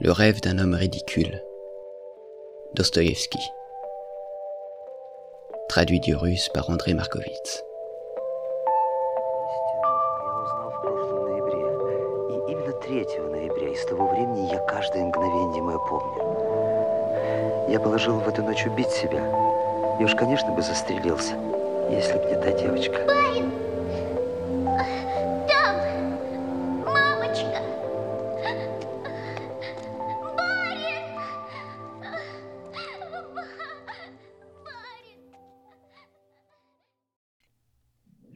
Le rêve d'un homme ridicule. Dostoïevski. Traduit du russe par André Markovitz. Я узнал в прошлом ноябре. И именно 3 ноября. И с того времени я каждое мгновение мое помню. Я положил в эту ночь убить себя. И уж, конечно, бы застрелился, если б не та девочка. Там!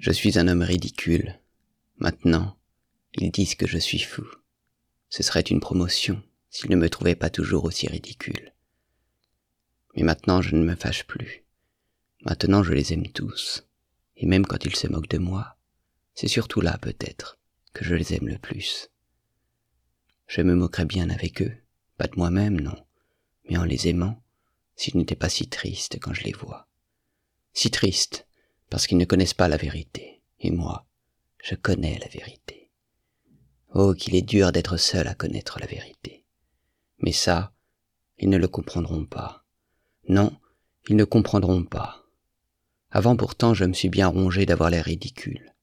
Je suis un homme ridicule. Maintenant, ils disent que je suis fou. Ce serait une promotion s'ils ne me trouvaient pas toujours aussi ridicule. Mais maintenant je ne me fâche plus. Maintenant je les aime tous. Et même quand ils se moquent de moi, c'est surtout là peut-être que je les aime le plus. Je me moquerais bien avec eux, pas de moi-même, non, mais en les aimant, si je n'étais pas si triste quand je les vois. Si triste, parce qu'ils ne connaissent pas la vérité. Et moi, je connais la vérité. Oh, qu'il est dur d'être seul à connaître la vérité. Mais ça, ils ne le comprendront pas. Non, ils ne comprendront pas. Avant pourtant, je me suis bien rongé d'avoir l'air ridicule.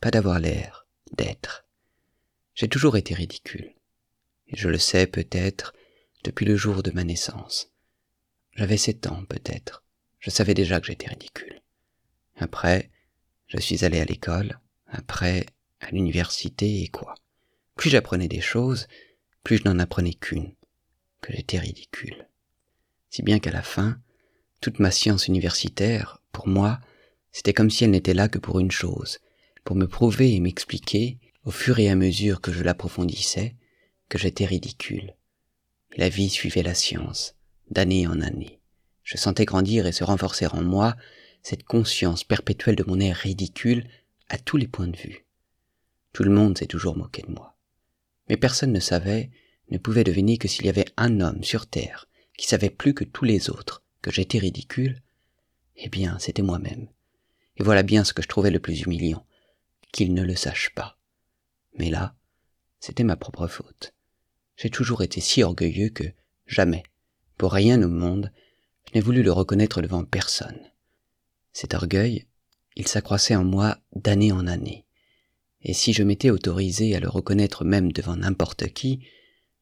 Pas d'avoir l'air, d'être. J'ai toujours été ridicule. Et je le sais peut-être depuis le jour de ma naissance. J'avais sept ans peut-être. Je savais déjà que j'étais ridicule. Après, je suis allé à l'école, après à l'université et quoi. Plus j'apprenais des choses, plus je n'en apprenais qu'une, que j'étais ridicule. Si bien qu'à la fin, toute ma science universitaire, pour moi, c'était comme si elle n'était là que pour une chose, pour me prouver et m'expliquer, au fur et à mesure que je l'approfondissais, que j'étais ridicule. La vie suivait la science, d'année en année. Je sentais grandir et se renforcer en moi cette conscience perpétuelle de mon air ridicule à tous les points de vue. Tout le monde s'est toujours moqué de moi. Mais personne ne savait, ne pouvait deviner que s'il y avait un homme sur Terre qui savait plus que tous les autres que j'étais ridicule, eh bien, c'était moi-même. Et voilà bien ce que je trouvais le plus humiliant, qu'il ne le sache pas. Mais là, c'était ma propre faute. J'ai toujours été si orgueilleux que, jamais, pour rien au monde, je n'ai voulu le reconnaître devant personne. Cet orgueil, il s'accroissait en moi d'année en année. Et si je m'étais autorisé à le reconnaître même devant n'importe qui,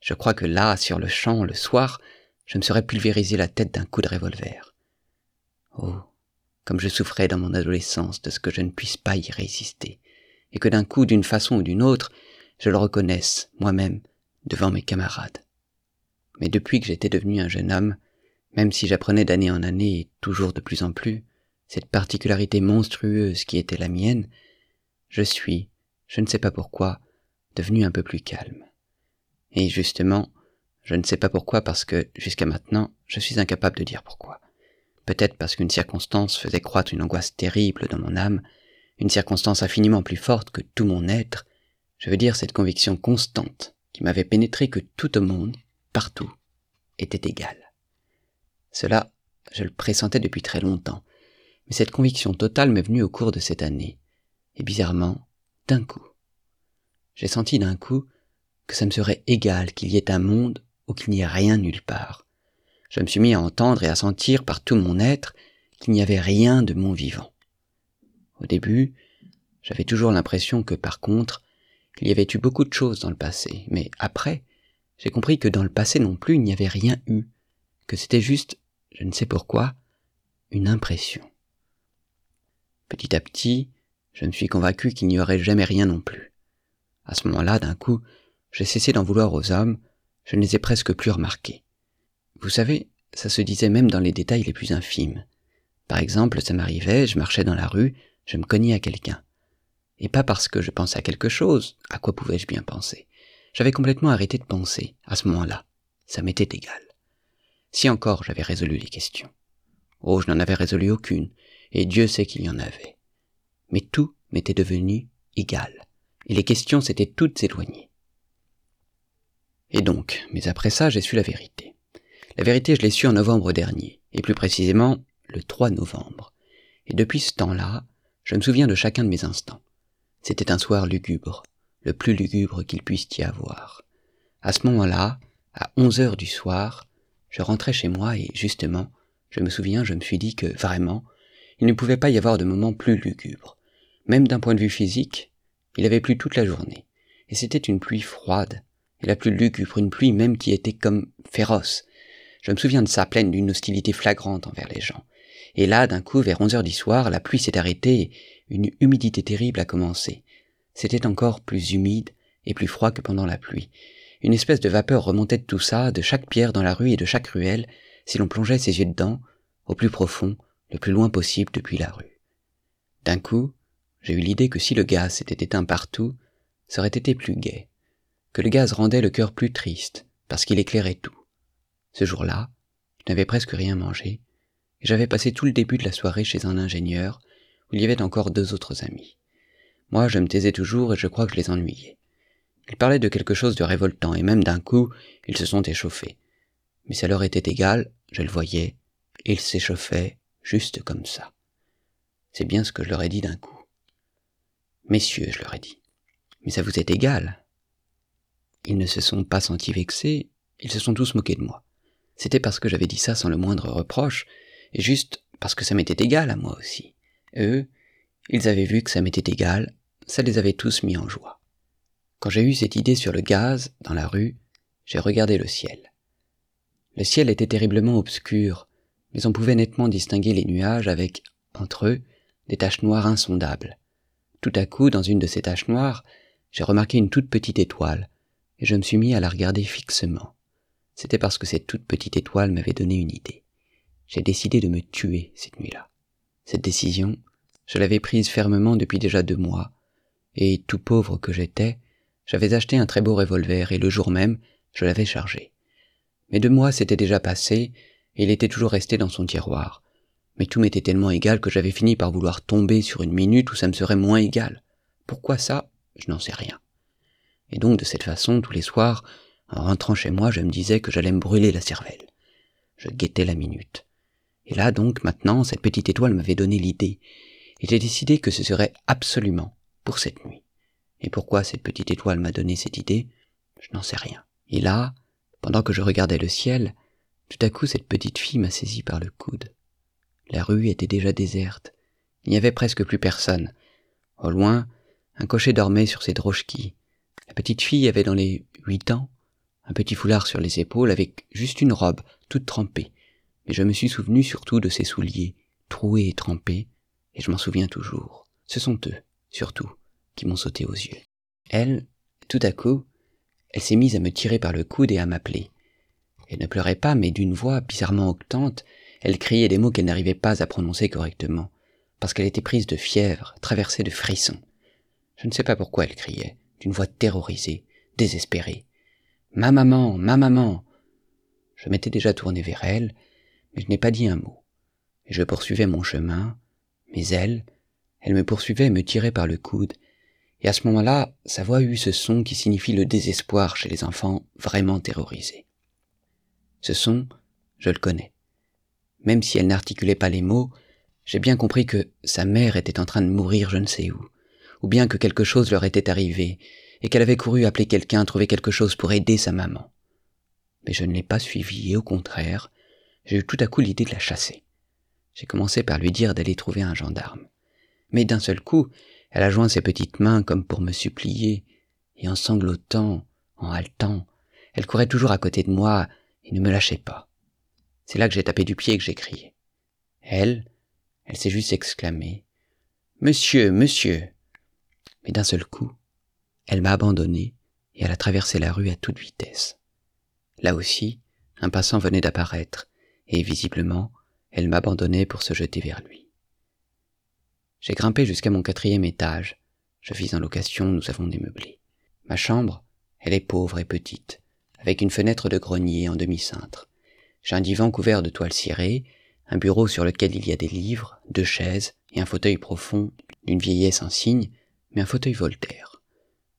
je crois que là, sur le champ, le soir, je me serais pulvérisé la tête d'un coup de revolver. Oh, comme je souffrais dans mon adolescence de ce que je ne puisse pas y résister, et que d'un coup, d'une façon ou d'une autre, je le reconnaisse, moi-même, devant mes camarades. Mais depuis que j'étais devenu un jeune homme, même si j'apprenais d'année en année et toujours de plus en plus, cette particularité monstrueuse qui était la mienne, je suis, je ne sais pas pourquoi, devenu un peu plus calme. Et justement, je ne sais pas pourquoi parce que, jusqu'à maintenant, je suis incapable de dire pourquoi. Peut-être parce qu'une circonstance faisait croître une angoisse terrible dans mon âme, une circonstance infiniment plus forte que tout mon être, je veux dire cette conviction constante qui m'avait pénétré que tout au monde, partout, était égal. Cela, je le pressentais depuis très longtemps, mais cette conviction totale m'est venue au cours de cette année, et bizarrement, d'un coup. J'ai senti d'un coup que ça me serait égal qu'il y ait un monde ou qu'il n'y ait rien nulle part. Je me suis mis à entendre et à sentir par tout mon être qu'il n'y avait rien de mon vivant. Au début, j'avais toujours l'impression que par contre, il y avait eu beaucoup de choses dans le passé, mais après, j'ai compris que dans le passé non plus il n'y avait rien eu, que c'était juste, je ne sais pourquoi, une impression. Petit à petit, je me suis convaincu qu'il n'y aurait jamais rien non plus. À ce moment-là, d'un coup, j'ai cessé d'en vouloir aux hommes, je ne les ai presque plus remarqués. Vous savez, ça se disait même dans les détails les plus infimes. Par exemple, ça m'arrivait, je marchais dans la rue, je me cognais à quelqu'un. Et pas parce que je pensais à quelque chose, à quoi pouvais-je bien penser. J'avais complètement arrêté de penser, à ce moment-là. Ça m'était égal. Si encore j'avais résolu les questions. Oh, je n'en avais résolu aucune, et Dieu sait qu'il y en avait. Mais tout m'était devenu égal, et les questions s'étaient toutes éloignées. Et donc, mais après ça, j'ai su la vérité. La vérité, je l'ai su en novembre dernier, et plus précisément le 3 novembre. Et depuis ce temps-là, je me souviens de chacun de mes instants. C'était un soir lugubre, le plus lugubre qu'il puisse y avoir. À ce moment-là, À onze heures du soir, je rentrais chez moi et, justement, je me souviens, je me suis dit que, vraiment, il ne pouvait pas y avoir de moment plus lugubre. Même d'un point de vue physique, il avait plu toute la journée. Et c'était une pluie froide, et la plus lugubre, une pluie même qui était comme féroce. Je me souviens de ça, pleine d'une hostilité flagrante envers les gens. Et là, d'un coup, vers onze heures du soir, la pluie s'est arrêtée et une humidité terrible a commencé. C'était encore plus humide et plus froid que pendant la pluie. Une espèce de vapeur remontait de tout ça, de chaque pierre dans la rue et de chaque ruelle, si l'on plongeait ses yeux dedans, au plus profond, le plus loin possible depuis la rue. D'un coup, j'ai eu l'idée que si le gaz s'était éteint partout, ça aurait été plus gai, que le gaz rendait le cœur plus triste, parce qu'il éclairait tout. Ce jour-là, je n'avais presque rien mangé, et j'avais passé tout le début de la soirée chez un ingénieur, où il y avait encore deux autres amis. Moi, je me taisais toujours et je crois que je les ennuyais. Ils parlaient de quelque chose de révoltant, et même d'un coup, ils se sont échauffés. Mais ça leur était égal, je le voyais, ils s'échauffaient juste comme ça. C'est bien ce que je leur ai dit d'un coup. Messieurs, je leur ai dit, mais ça vous est égal. Ils ne se sont pas sentis vexés, ils se sont tous moqués de moi. C'était parce que j'avais dit ça sans le moindre reproche, et juste parce que ça m'était égal à moi aussi. Eux, ils avaient vu que ça m'était égal, ça les avait tous mis en joie. Quand j'ai eu cette idée sur le gaz, dans la rue, j'ai regardé le ciel. Le ciel était terriblement obscur, mais on pouvait nettement distinguer les nuages avec, entre eux, des taches noires insondables. Tout à coup, dans une de ces taches noires, j'ai remarqué une toute petite étoile, et je me suis mis à la regarder fixement. C'était parce que cette toute petite étoile m'avait donné une idée. J'ai décidé de me tuer cette nuit-là. Cette décision, je l'avais prise fermement depuis déjà deux mois, et tout pauvre que j'étais, j'avais acheté un très beau revolver et le jour même, je l'avais chargé. Mais deux mois s'étaient déjà passés, il était toujours resté dans son tiroir, mais tout m'était tellement égal que j'avais fini par vouloir tomber sur une minute où ça me serait moins égal. Pourquoi ça? Je n'en sais rien. Et donc de cette façon, tous les soirs, en rentrant chez moi, je me disais que j'allais me brûler la cervelle. Je guettais la minute. Et là donc, maintenant, cette petite étoile m'avait donné l'idée, j'ai décidé que ce serait absolument pour cette nuit. Et pourquoi cette petite étoile m'a donné cette idée? Je n'en sais rien. Et là, pendant que je regardais le ciel, tout à coup cette petite fille m'a saisi par le coude. La rue était déjà déserte. Il n'y avait presque plus personne. Au loin, un cocher dormait sur ses drochkis. La petite fille avait dans les huit ans, un petit foulard sur les épaules avec juste une robe, toute trempée. Mais je me suis souvenu surtout de ses souliers, troués et trempés, et je m'en souviens toujours. Ce sont eux, surtout, qui m'ont sauté aux yeux. Elle, tout à coup, elle s'est mise à me tirer par le coude et à m'appeler. Elle ne pleurait pas, mais d'une voix bizarrement octante, elle criait des mots qu'elle n'arrivait pas à prononcer correctement, parce qu'elle était prise de fièvre, traversée de frissons. Je ne sais pas pourquoi elle criait, d'une voix terrorisée, désespérée. Ma maman, ma maman. Je m'étais déjà tourné vers elle, mais je n'ai pas dit un mot. Et je poursuivais mon chemin, mais elle, elle me poursuivait et me tirait par le coude, et à ce moment-là, sa voix eut ce son qui signifie le désespoir chez les enfants vraiment terrorisés. Ce son, je le connais. Même si elle n'articulait pas les mots, j'ai bien compris que sa mère était en train de mourir je ne sais où, ou bien que quelque chose leur était arrivé, et qu'elle avait couru appeler quelqu'un, trouver quelque chose pour aider sa maman. Mais je ne l'ai pas suivie, et au contraire, j'ai eu tout à coup l'idée de la chasser. J'ai commencé par lui dire d'aller trouver un gendarme. Mais d'un seul coup, elle a joint ses petites mains comme pour me supplier, et en sanglotant, en haletant, elle courait toujours à côté de moi et ne me lâchait pas. C'est là que j'ai tapé du pied et que j'ai crié. Elle, elle s'est juste exclamée. Monsieur, monsieur. Mais d'un seul coup, elle m'a abandonné et elle a traversé la rue à toute vitesse. Là aussi, un passant venait d'apparaître, et visiblement, elle m'abandonnait pour se jeter vers lui. J'ai grimpé jusqu'à mon quatrième étage. Je vis en location, nous avons des meublés. Ma chambre, elle est pauvre et petite, avec une fenêtre de grenier en demi-cintre. J'ai un divan couvert de toile cirée, un bureau sur lequel il y a des livres, deux chaises et un fauteuil profond d'une vieillesse insigne, mais un fauteuil Voltaire.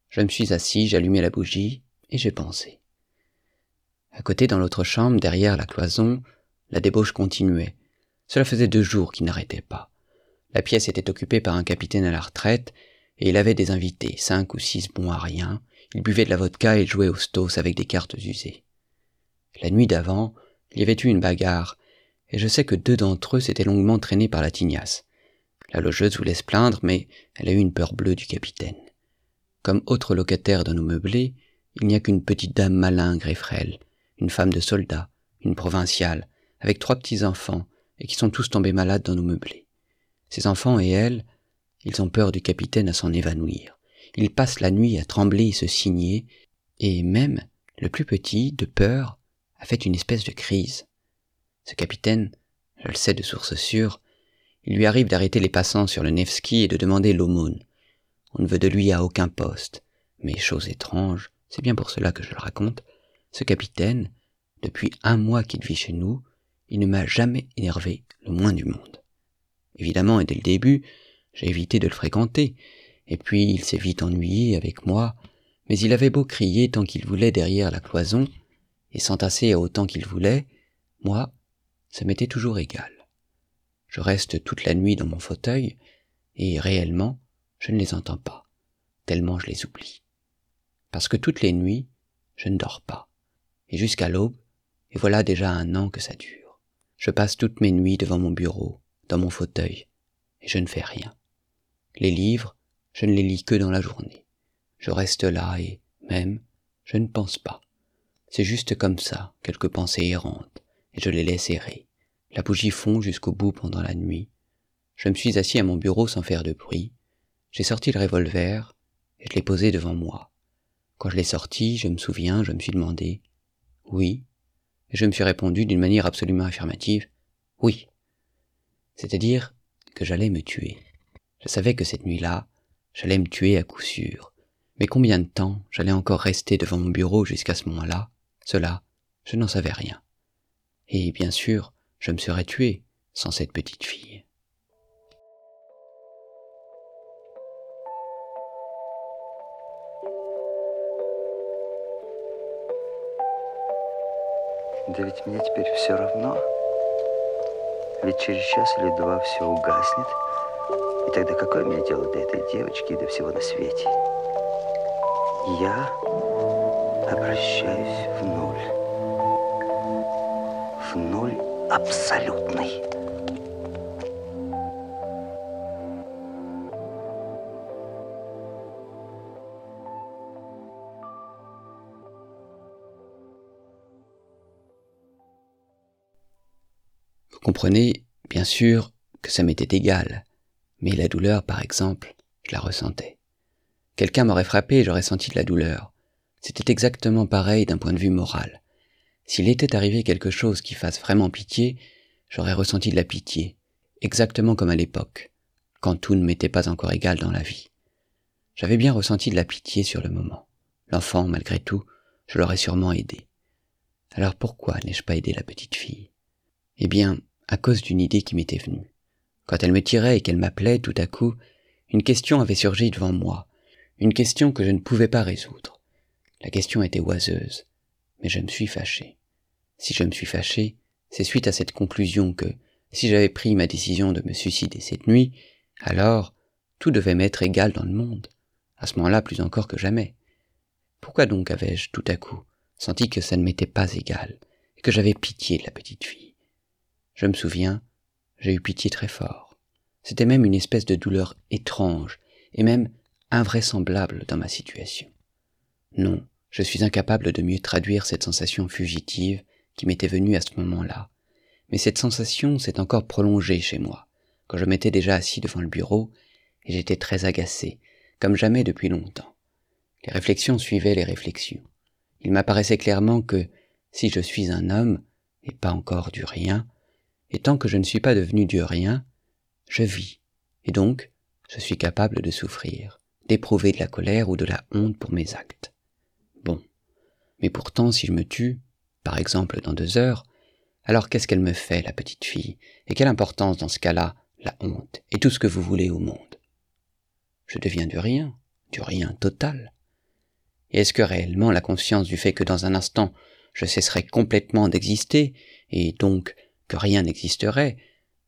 Je me suis assis, j'allumai la bougie et j'ai pensé. À côté, dans l'autre chambre, derrière la cloison, la débauche continuait. Cela faisait deux jours qu'il n'arrêtait pas. La pièce était occupée par un capitaine à la retraite, et il avait des invités, cinq ou six bons à rien. Il buvait de la vodka et jouait au stos avec des cartes usées. La nuit d'avant, il y avait eu une bagarre, et je sais que deux d'entre eux s'étaient longuement traînés par la tignasse. La logeuse voulait se plaindre, mais elle a eu une peur bleue du capitaine. Comme autre locataire dans nos meublés, il n'y a qu'une petite dame malingre et frêle, une femme de soldat, une provinciale, avec trois petits-enfants, et qui sont tous tombés malades dans nos meublés. Ces enfants et elle, ils ont peur du capitaine à s'en évanouir. Ils passent la nuit à trembler et se signer, et même le plus petit, de peur, a fait une espèce de crise. Ce capitaine, je le sais de source sûre, il lui arrive d'arrêter les passants sur le Nevski et de demander l'aumône. On ne veut de lui à aucun poste, mais chose étrange, c'est bien pour cela que je le raconte, ce capitaine, depuis un mois qu'il vit chez nous, il ne m'a jamais énervé le moins du monde. Évidemment, et dès le début, j'ai évité de le fréquenter, et puis il s'est vite ennuyé avec moi, mais il avait beau crier tant qu'il voulait derrière la cloison, et s'entasser autant qu'il voulait, moi, ça m'était toujours égal. Je reste toute la nuit dans mon fauteuil, et réellement, je ne les entends pas, tellement je les oublie. Parce que toutes les nuits, je ne dors pas, et jusqu'à l'aube, et voilà déjà un an que ça dure. Je passe toutes mes nuits devant mon bureau, dans mon fauteuil, et je ne fais rien. Les livres, je ne les lis que dans la journée. Je reste là et, même, je ne pense pas. C'est juste comme ça, quelques pensées errantes, et je les laisse errer. La bougie fond jusqu'au bout pendant la nuit. Je me suis assis à mon bureau sans faire de bruit. J'ai sorti le revolver et je l'ai posé devant moi. Quand je l'ai sorti, je me souviens, je me suis demandé Oui? Et je me suis répondu d'une manière absolument affirmative Oui. C'est-à-dire que j'allais me tuer. Je savais que cette nuit-là, j'allais me tuer à coup sûr. Mais combien de temps j'allais encore rester devant mon bureau jusqu'à ce moment-là Cela, je n'en savais rien. Et bien sûr, je me serais tué sans cette petite fille. Да ведь мне теперь все равно. Ведь через час или два все угаснет. И тогда какое мне дело до этой девочки и до всего на свете? Я обращаюсь в нуль. В нуль абсолютный. Vous comprenez, bien sûr, que ça m'était égal, mais la douleur, par exemple, je la ressentais. Quelqu'un m'aurait frappé et j'aurais senti de la douleur. C'était exactement pareil d'un point de vue moral. S'il était arrivé quelque chose qui fasse vraiment pitié, j'aurais ressenti de la pitié, exactement comme à l'époque, quand tout ne m'était pas encore égal dans la vie. J'avais bien ressenti de la pitié sur le moment. L'enfant, malgré tout, je l'aurais sûrement aidé. Alors pourquoi n'ai-je pas aidé la petite fille? Eh bien, à cause d'une idée qui m'était venue. Quand elle me tirait et qu'elle m'appelait tout à coup, une question avait surgi devant moi, une question que je ne pouvais pas résoudre. La question était oiseuse, mais je me suis fâché. Si je me suis fâché, c'est suite à cette conclusion que, si j'avais pris ma décision de me suicider cette nuit, alors tout devait m'être égal dans le monde, à ce moment-là plus encore que jamais. Pourquoi donc avais-je tout à coup senti que ça ne m'était pas égal, et que j'avais pitié de la petite fille? Je me souviens, j'ai eu pitié très fort. C'était même une espèce de douleur étrange, et même invraisemblable dans ma situation. Non, je suis incapable de mieux traduire cette sensation fugitive qui m'était venue à ce moment-là. Mais cette sensation s'est encore prolongée chez moi, quand je m'étais déjà assis devant le bureau, et j'étais très agacé, comme jamais depuis longtemps. Les réflexions suivaient les réflexions. Il m'apparaissait clairement que, si je suis un homme, et pas encore du rien, et tant que je ne suis pas devenu du rien, je vis, et donc je suis capable de souffrir, d'éprouver de la colère ou de la honte pour mes actes. Bon. Mais pourtant, si je me tue, par exemple dans deux heures, alors qu'est-ce qu'elle me fait, la petite fille, et quelle importance dans ce cas-là, la honte, et tout ce que vous voulez au monde? Je deviens du rien, du rien total. Et est-ce que réellement la conscience du fait que dans un instant je cesserai complètement d'exister, et donc que rien n'existerait,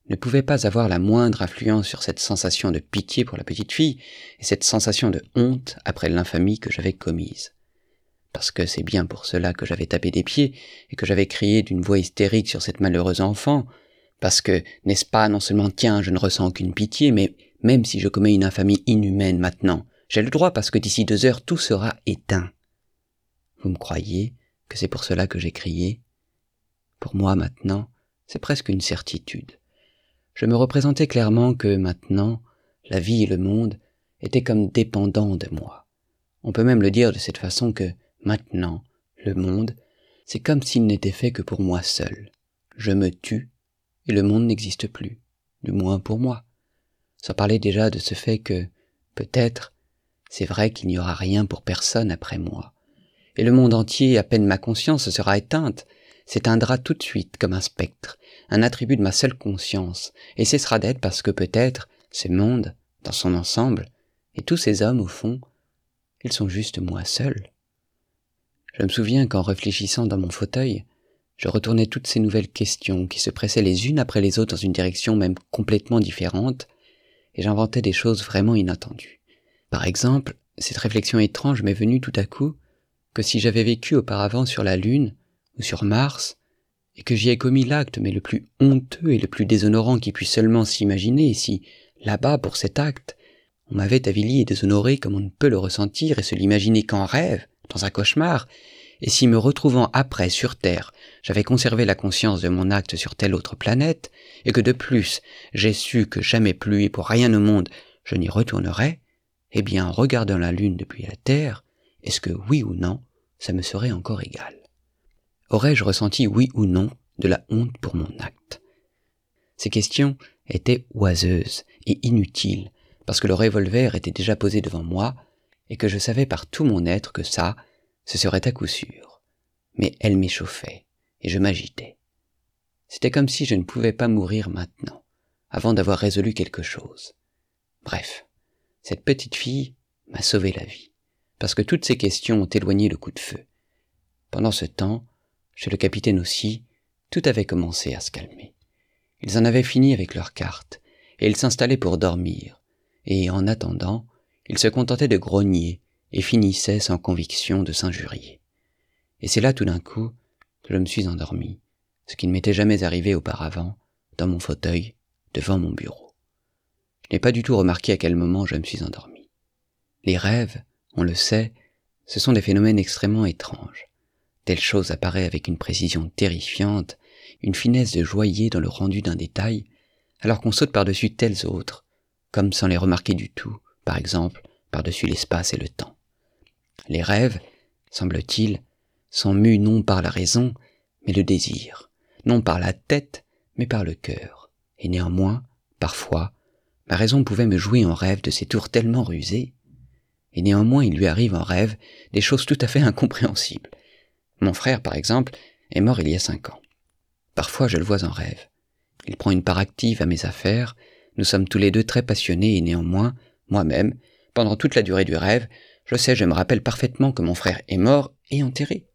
ne pouvait pas avoir la moindre influence sur cette sensation de pitié pour la petite fille et cette sensation de honte après l'infamie que j'avais commise. parce que c'est bien pour cela que j'avais tapé des pieds et que j'avais crié d'une voix hystérique sur cette malheureuse enfant, parce que, n'est-ce pas, non seulement tiens, je ne ressens aucune pitié, mais même si je commets une infamie inhumaine maintenant, j'ai le droit parce que d'ici deux heures tout sera éteint. Vous me croyez que c'est pour cela que j'ai crié? Pour moi maintenant, c'est presque une certitude. Je me représentais clairement que maintenant, la vie et le monde étaient comme dépendants de moi. On peut même le dire de cette façon que, maintenant, le monde, c'est comme s'il n'était fait que pour moi seul. Je me tue, et le monde n'existe plus, du moins pour moi. Sans parler déjà de ce fait que, peut-être, c'est vrai qu'il n'y aura rien pour personne après moi. Et le monde entier, à peine ma conscience sera éteinte, s'éteindra tout de suite comme un spectre, un attribut de ma seule conscience, et cessera d'être parce que peut-être ce monde, dans son ensemble, et tous ces hommes au fond, ils sont juste moi seul. Je me souviens qu'en réfléchissant dans mon fauteuil, je retournais toutes ces nouvelles questions qui se pressaient les unes après les autres dans une direction même complètement différente, et j'inventais des choses vraiment inattendues. Par exemple, cette réflexion étrange m'est venue tout à coup que si j'avais vécu auparavant sur la Lune ou sur Mars, et que j'y ai commis l'acte mais le plus honteux et le plus déshonorant qui puisse seulement s'imaginer, si, là-bas, pour cet acte, on m'avait avili et déshonoré comme on ne peut le ressentir et se l'imaginer qu'en rêve, dans un cauchemar, et si me retrouvant après sur Terre, j'avais conservé la conscience de mon acte sur telle autre planète, et que de plus j'ai su que jamais plus et pour rien au monde je n'y retournerais, eh bien en regardant la Lune depuis la Terre, est-ce que oui ou non, ça me serait encore égal? Aurais-je ressenti oui ou non de la honte pour mon acte? Ces questions étaient oiseuses et inutiles, parce que le revolver était déjà posé devant moi, et que je savais par tout mon être que ça, ce serait à coup sûr. Mais elle m'échauffait, et je m'agitais. C'était comme si je ne pouvais pas mourir maintenant, avant d'avoir résolu quelque chose. Bref, cette petite fille m'a sauvé la vie, parce que toutes ces questions ont éloigné le coup de feu. Pendant ce temps, chez le capitaine aussi, tout avait commencé à se calmer. Ils en avaient fini avec leurs cartes, et ils s'installaient pour dormir, et en attendant, ils se contentaient de grogner et finissaient sans conviction de s'injurier. Et c'est là tout d'un coup que je me suis endormi, ce qui ne m'était jamais arrivé auparavant, dans mon fauteuil, devant mon bureau. Je n'ai pas du tout remarqué à quel moment je me suis endormi. Les rêves, on le sait, ce sont des phénomènes extrêmement étranges. Telle chose apparaît avec une précision terrifiante, une finesse de joyer dans le rendu d'un détail, alors qu'on saute par-dessus telles autres, comme sans les remarquer du tout, par exemple, par-dessus l'espace et le temps. Les rêves, semble-t-il, sont mus non par la raison, mais le désir, non par la tête, mais par le cœur. Et néanmoins, parfois, ma raison pouvait me jouer en rêve de ces tours tellement rusés, et néanmoins il lui arrive en rêve des choses tout à fait incompréhensibles. Mon frère, par exemple, est mort il y a cinq ans. Parfois je le vois en rêve. Il prend une part active à mes affaires, nous sommes tous les deux très passionnés et néanmoins, moi-même, pendant toute la durée du rêve, je sais, je me rappelle parfaitement que mon frère est mort et enterré.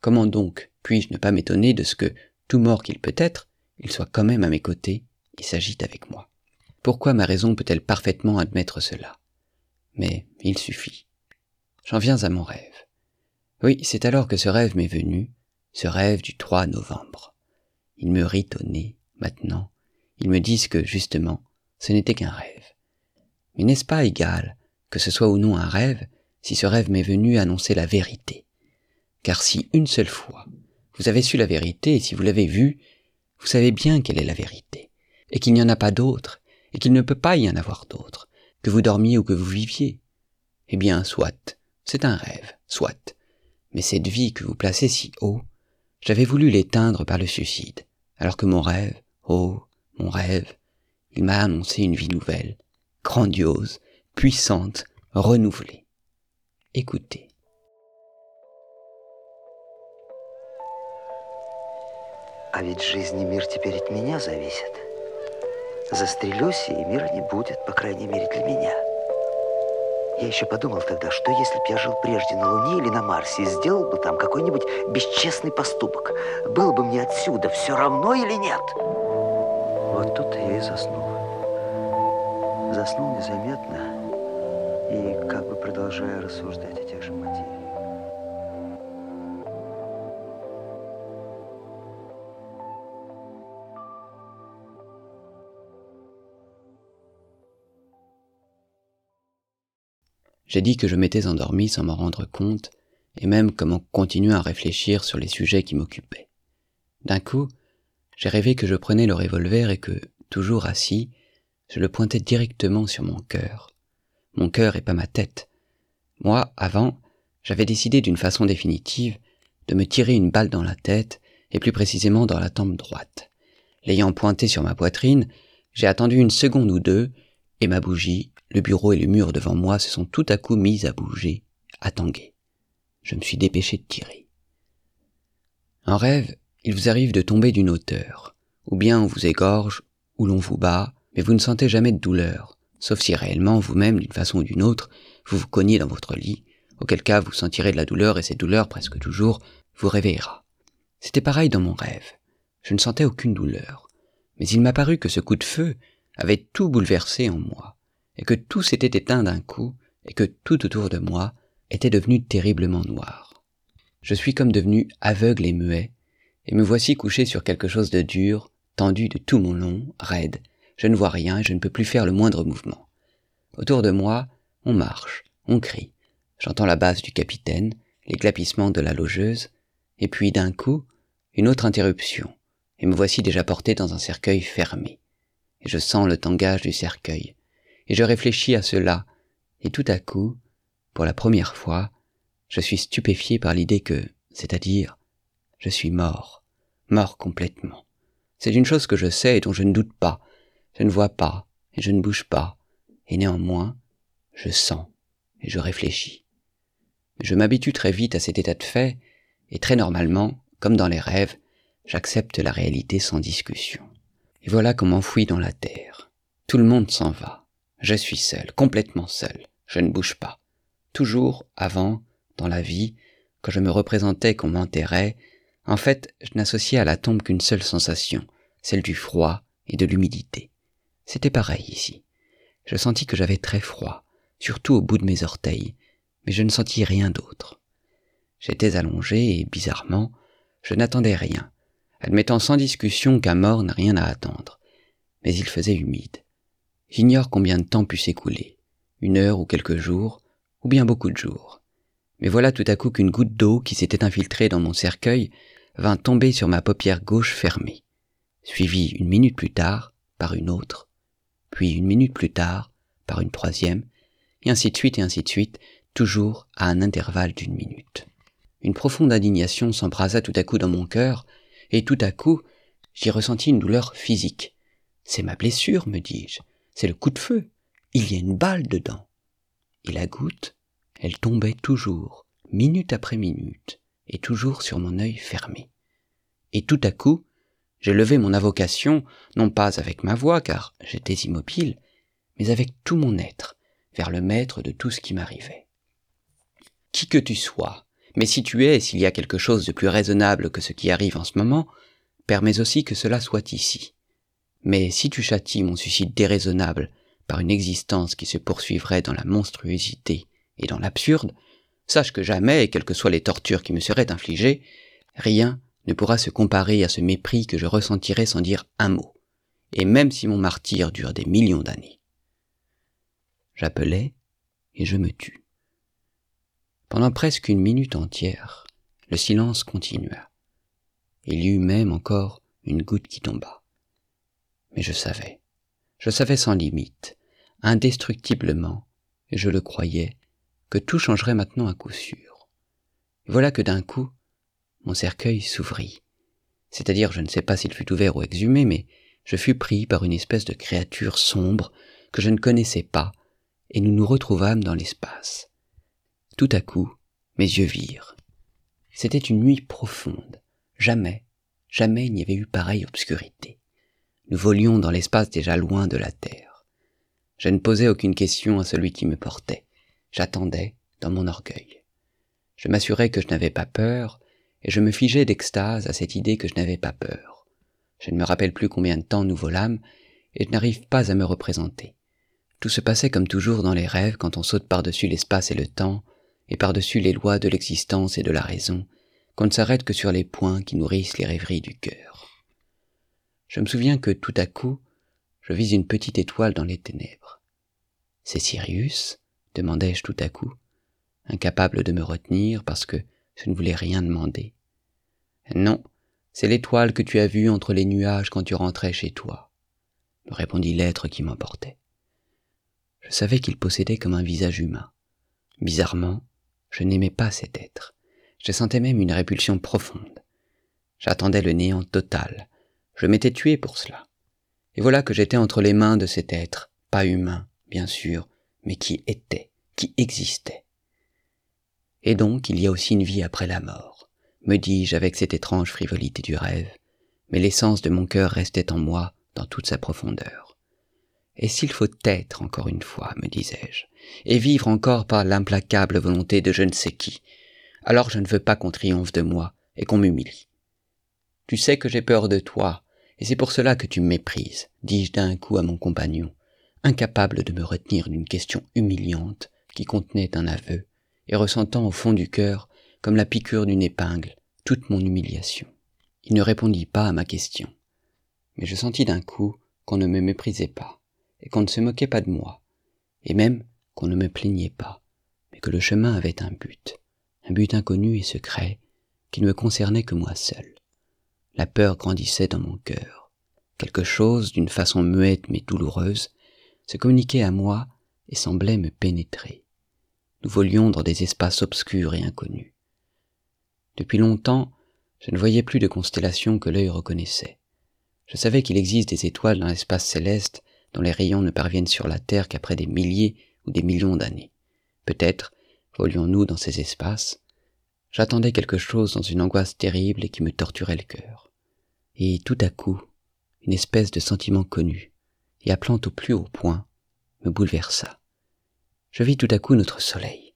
Comment donc puis-je ne pas m'étonner de ce que, tout mort qu'il peut être, il soit quand même à mes côtés et s'agite avec moi Pourquoi ma raison peut-elle parfaitement admettre cela? Mais il suffit. J'en viens à mon rêve. Oui, c'est alors que ce rêve m'est venu, ce rêve du 3 novembre. Il me rit au nez, maintenant. Ils me disent que, justement, ce n'était qu'un rêve. Mais n'est-ce pas égal que ce soit ou non un rêve, si ce rêve m'est venu annoncer la vérité? Car si une seule fois vous avez su la vérité, et si vous l'avez vue, vous savez bien quelle est la vérité, et qu'il n'y en a pas d'autre, et qu'il ne peut pas y en avoir d'autre, que vous dormiez ou que vous viviez. Eh bien, soit, c'est un rêve, soit Mais cette vie que vous placez si haut, j'avais voulu l'éteindre par le suicide, alors que mon rêve, oh, mon rêve, il m'a annoncé une vie nouvelle, grandiose, puissante, renouvelée. Écoutez. А ведь жизнь и мир теперь от меня зависят. Застрелюсь, и мира не будет, по крайней мере, для меня. Я еще подумал тогда, что если б я жил прежде на Луне или на Марсе и сделал бы там какой-нибудь бесчестный поступок, было бы мне отсюда все равно или нет? Вот тут я и заснул. Заснул незаметно, и как бы продолжая рассуждать о тех же материях. J'ai dit que je m'étais endormi sans m'en rendre compte, et même comme en continuant à réfléchir sur les sujets qui m'occupaient. D'un coup, j'ai rêvé que je prenais le revolver et que, toujours assis, je le pointais directement sur mon cœur. Mon cœur et pas ma tête. Moi, avant, j'avais décidé d'une façon définitive de me tirer une balle dans la tête, et plus précisément dans la tempe droite. L'ayant pointé sur ma poitrine, j'ai attendu une seconde ou deux, et ma bougie, le bureau et le mur devant moi se sont tout à coup mis à bouger, à tanguer. Je me suis dépêché de tirer. En rêve, il vous arrive de tomber d'une hauteur, ou bien on vous égorge, ou l'on vous bat, mais vous ne sentez jamais de douleur, sauf si réellement vous-même, d'une façon ou d'une autre, vous vous cognez dans votre lit, auquel cas vous sentirez de la douleur et cette douleur, presque toujours, vous réveillera. C'était pareil dans mon rêve. Je ne sentais aucune douleur, mais il m'a paru que ce coup de feu avait tout bouleversé en moi, et que tout s'était éteint d'un coup, et que tout autour de moi était devenu terriblement noir. Je suis comme devenu aveugle et muet, et me voici couché sur quelque chose de dur, tendu de tout mon long, raide. Je ne vois rien et je ne peux plus faire le moindre mouvement. Autour de moi, on marche, on crie. J'entends la basse du capitaine, les clapissements de la logeuse, et puis d'un coup, une autre interruption, et me voici déjà porté dans un cercueil fermé. Et je sens le tangage du cercueil, et je réfléchis à cela, et tout à coup, pour la première fois, je suis stupéfié par l'idée que, c'est-à-dire, je suis mort, mort complètement. C'est une chose que je sais et dont je ne doute pas. Je ne vois pas, et je ne bouge pas, et néanmoins, je sens, et je réfléchis. Je m'habitue très vite à cet état de fait, et très normalement, comme dans les rêves, j'accepte la réalité sans discussion. Et voilà qu'on m'enfouit dans la terre. Tout le monde s'en va. Je suis seul, complètement seul. Je ne bouge pas. Toujours, avant, dans la vie, quand je me représentais qu'on m'enterrait, en fait, je n'associais à la tombe qu'une seule sensation, celle du froid et de l'humidité. C'était pareil ici. Je sentis que j'avais très froid, surtout au bout de mes orteils, mais je ne sentis rien d'autre. J'étais allongé et, bizarrement, je n'attendais rien, admettant sans discussion qu'un mort n'a rien à attendre. Mais il faisait humide. J'ignore combien de temps put s'écouler, une heure ou quelques jours, ou bien beaucoup de jours. Mais voilà tout à coup qu'une goutte d'eau qui s'était infiltrée dans mon cercueil vint tomber sur ma paupière gauche fermée, suivie une minute plus tard par une autre, puis une minute plus tard par une troisième, et ainsi de suite et ainsi de suite, toujours à un intervalle d'une minute. Une profonde indignation s'embrasa tout à coup dans mon cœur, et tout à coup, j'y ressentis une douleur physique. C'est ma blessure, me dis-je, c'est le coup de feu, il y a une balle dedans. Et la goutte, elle tombait toujours, minute après minute, et toujours sur mon œil fermé. Et tout à coup, j'ai levé mon invocation, non pas avec ma voix, car j'étais immobile, mais avec tout mon être, vers le maître de tout ce qui m'arrivait. Qui que tu sois, mais si tu es, s'il y a quelque chose de plus raisonnable que ce qui arrive en ce moment, permets aussi que cela soit ici. Mais si tu châties mon suicide déraisonnable par une existence qui se poursuivrait dans la monstruosité et dans l'absurde, sache que jamais, quelles que soient les tortures qui me seraient infligées, rien ne pourra se comparer à ce mépris que je ressentirai sans dire un mot, et même si mon martyr dure des millions d'années. J'appelais et je me tus. Pendant presque une minute entière, le silence continua. Il y eut même encore une goutte qui tomba. Mais je savais, je savais sans limite, indestructiblement, et je le croyais, que tout changerait maintenant à coup sûr. voilà que d'un coup, mon cercueil s'ouvrit. C'est-à-dire, je ne sais pas s'il fut ouvert ou exhumé, mais je fus pris par une espèce de créature sombre que je ne connaissais pas, et nous nous retrouvâmes dans l'espace. Tout à coup, mes yeux virent. C'était une nuit profonde. Jamais, jamais il n'y avait eu pareille obscurité. Nous volions dans l'espace déjà loin de la Terre. Je ne posais aucune question à celui qui me portait. J'attendais dans mon orgueil. Je m'assurais que je n'avais pas peur, et je me figeais d'extase à cette idée que je n'avais pas peur. Je ne me rappelle plus combien de temps nous volâmes, et je n'arrive pas à me représenter. Tout se passait comme toujours dans les rêves quand on saute par-dessus l'espace et le temps, et par-dessus les lois de l'existence et de la raison, qu'on ne s'arrête que sur les points qui nourrissent les rêveries du cœur. Je me souviens que tout à coup, je vis une petite étoile dans les ténèbres. C'est Sirius, demandai-je tout à coup, incapable de me retenir parce que je ne voulais rien demander. Non, c'est l'étoile que tu as vue entre les nuages quand tu rentrais chez toi, me répondit l'être qui m'emportait. Je savais qu'il possédait comme un visage humain. Bizarrement, je n'aimais pas cet être. Je sentais même une répulsion profonde. J'attendais le néant total. Je m'étais tué pour cela. Et voilà que j'étais entre les mains de cet être, pas humain, bien sûr, mais qui était, qui existait. Et donc il y a aussi une vie après la mort, me dis-je avec cette étrange frivolité du rêve, mais l'essence de mon cœur restait en moi dans toute sa profondeur. Et s'il faut être encore une fois, me disais-je, et vivre encore par l'implacable volonté de je ne sais qui, alors je ne veux pas qu'on triomphe de moi et qu'on m'humilie. Tu sais que j'ai peur de toi, et c'est pour cela que tu me méprises, dis-je d'un coup à mon compagnon, incapable de me retenir d'une question humiliante qui contenait un aveu, et ressentant au fond du cœur, comme la piqûre d'une épingle, toute mon humiliation. Il ne répondit pas à ma question, mais je sentis d'un coup qu'on ne me méprisait pas, et qu'on ne se moquait pas de moi, et même qu'on ne me plaignait pas, mais que le chemin avait un but, un but inconnu et secret, qui ne me concernait que moi seul. La peur grandissait dans mon cœur. Quelque chose, d'une façon muette mais douloureuse, se communiquait à moi et semblait me pénétrer. Nous volions dans des espaces obscurs et inconnus. Depuis longtemps, je ne voyais plus de constellations que l'œil reconnaissait. Je savais qu'il existe des étoiles dans l'espace céleste dont les rayons ne parviennent sur la Terre qu'après des milliers ou des millions d'années. Peut-être volions-nous dans ces espaces. J'attendais quelque chose dans une angoisse terrible et qui me torturait le cœur. Et tout à coup, une espèce de sentiment connu, et appelant au plus haut point, me bouleversa. Je vis tout à coup notre soleil.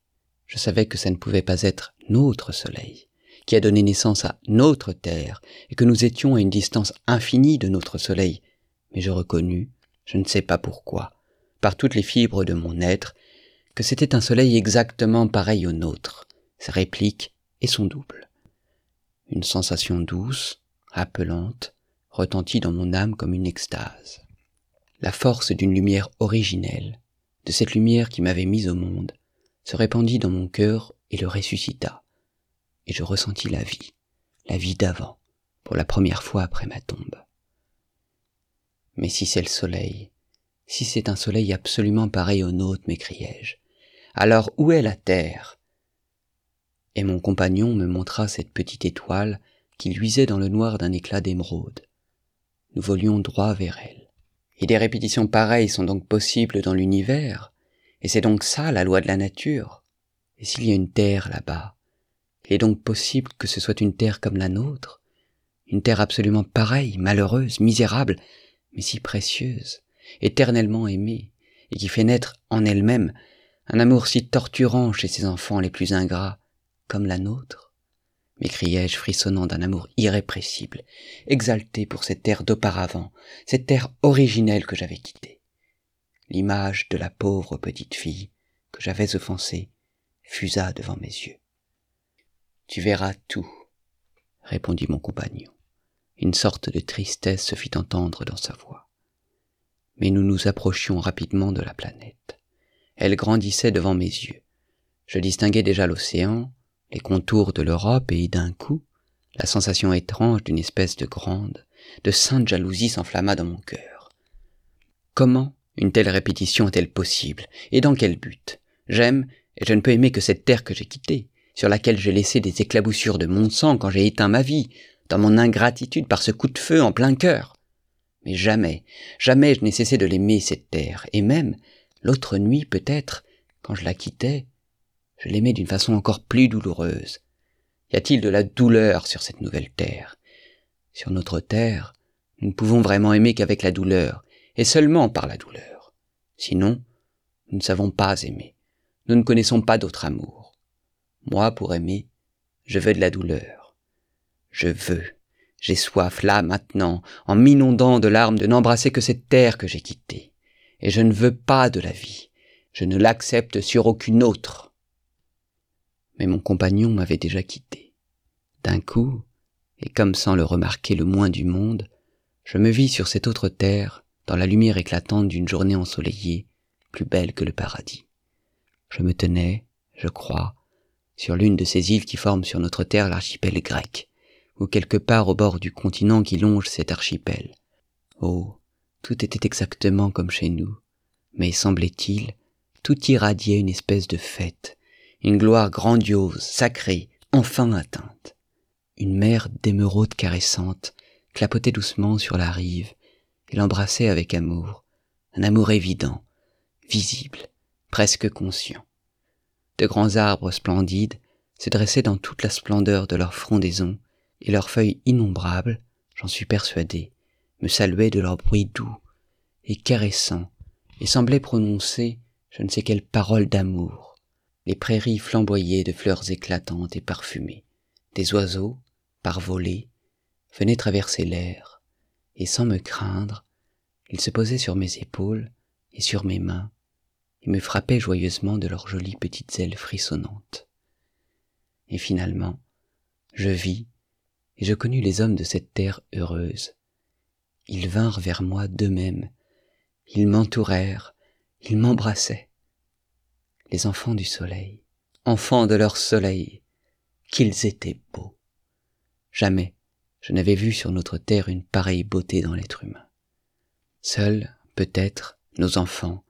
Je savais que ça ne pouvait pas être notre soleil, qui a donné naissance à notre Terre, et que nous étions à une distance infinie de notre soleil, mais je reconnus, je ne sais pas pourquoi, par toutes les fibres de mon être, que c'était un soleil exactement pareil au nôtre, sa réplique et son double. Une sensation douce, appelante, retentit dans mon âme comme une extase. La force d'une lumière originelle, de cette lumière qui m'avait mise au monde, se répandit dans mon cœur et le ressuscita, et je ressentis la vie, la vie d'avant, pour la première fois après ma tombe. Mais si c'est le soleil, si c'est un soleil absolument pareil au nôtre, m'écriai-je, alors où est la terre? Et mon compagnon me montra cette petite étoile qui luisait dans le noir d'un éclat d'émeraude. Nous volions droit vers elle. Et des répétitions pareilles sont donc possibles dans l'univers, et c'est donc ça la loi de la nature. Et s'il y a une terre là-bas, il est donc possible que ce soit une terre comme la nôtre, une terre absolument pareille, malheureuse, misérable, mais si précieuse, éternellement aimée, et qui fait naître en elle-même un amour si torturant chez ses enfants les plus ingrats, comme la nôtre m'écriai-je frissonnant d'un amour irrépressible, exalté pour cette terre d'auparavant, cette terre originelle que j'avais quittée. L'image de la pauvre petite fille que j'avais offensée fusa devant mes yeux. Tu verras tout, répondit mon compagnon. Une sorte de tristesse se fit entendre dans sa voix. Mais nous nous approchions rapidement de la planète. Elle grandissait devant mes yeux. Je distinguais déjà l'océan, les contours de l'Europe et d'un coup, la sensation étrange d'une espèce de grande, de sainte jalousie s'enflamma dans mon cœur. Comment une telle répétition est-elle possible Et dans quel but? J'aime, et je ne peux aimer que cette terre que j'ai quittée, sur laquelle j'ai laissé des éclaboussures de mon sang quand j'ai éteint ma vie, dans mon ingratitude par ce coup de feu en plein cœur. Mais jamais, jamais je n'ai cessé de l'aimer, cette terre, et même, l'autre nuit peut-être, quand je la quittais, je l'aimais d'une façon encore plus douloureuse. Y a-t-il de la douleur sur cette nouvelle terre? Sur notre terre, nous ne pouvons vraiment aimer qu'avec la douleur, et seulement par la douleur. Sinon, nous ne savons pas aimer. Nous ne connaissons pas d'autre amour. Moi, pour aimer, je veux de la douleur. Je veux, j'ai soif là maintenant, en m'inondant de larmes, de n'embrasser que cette terre que j'ai quittée. Et je ne veux pas de la vie. Je ne l'accepte sur aucune autre mais mon compagnon m'avait déjà quitté. D'un coup, et comme sans le remarquer le moins du monde, je me vis sur cette autre terre, dans la lumière éclatante d'une journée ensoleillée, plus belle que le paradis. Je me tenais, je crois, sur l'une de ces îles qui forment sur notre terre l'archipel grec, ou quelque part au bord du continent qui longe cet archipel. Oh, tout était exactement comme chez nous, mais semblait-il, tout irradiait une espèce de fête, une gloire grandiose, sacrée, enfin atteinte. Une mer d'émeraude caressante clapotait doucement sur la rive et l'embrassait avec amour, un amour évident, visible, presque conscient. De grands arbres splendides se dressaient dans toute la splendeur de leur frondaison, et leurs feuilles innombrables, j'en suis persuadé, me saluaient de leur bruit doux et caressant, et semblaient prononcer je ne sais quelle parole d'amour. Les prairies flamboyaient de fleurs éclatantes et parfumées. Des oiseaux, par volées, venaient traverser l'air, et sans me craindre, ils se posaient sur mes épaules et sur mes mains, et me frappaient joyeusement de leurs jolies petites ailes frissonnantes. Et finalement, je vis et je connus les hommes de cette terre heureuse. Ils vinrent vers moi d'eux-mêmes, ils m'entourèrent, ils m'embrassaient. Les enfants du soleil, enfants de leur soleil, qu'ils étaient beaux. Jamais je n'avais vu sur notre terre une pareille beauté dans l'être humain. Seuls, peut-être, nos enfants,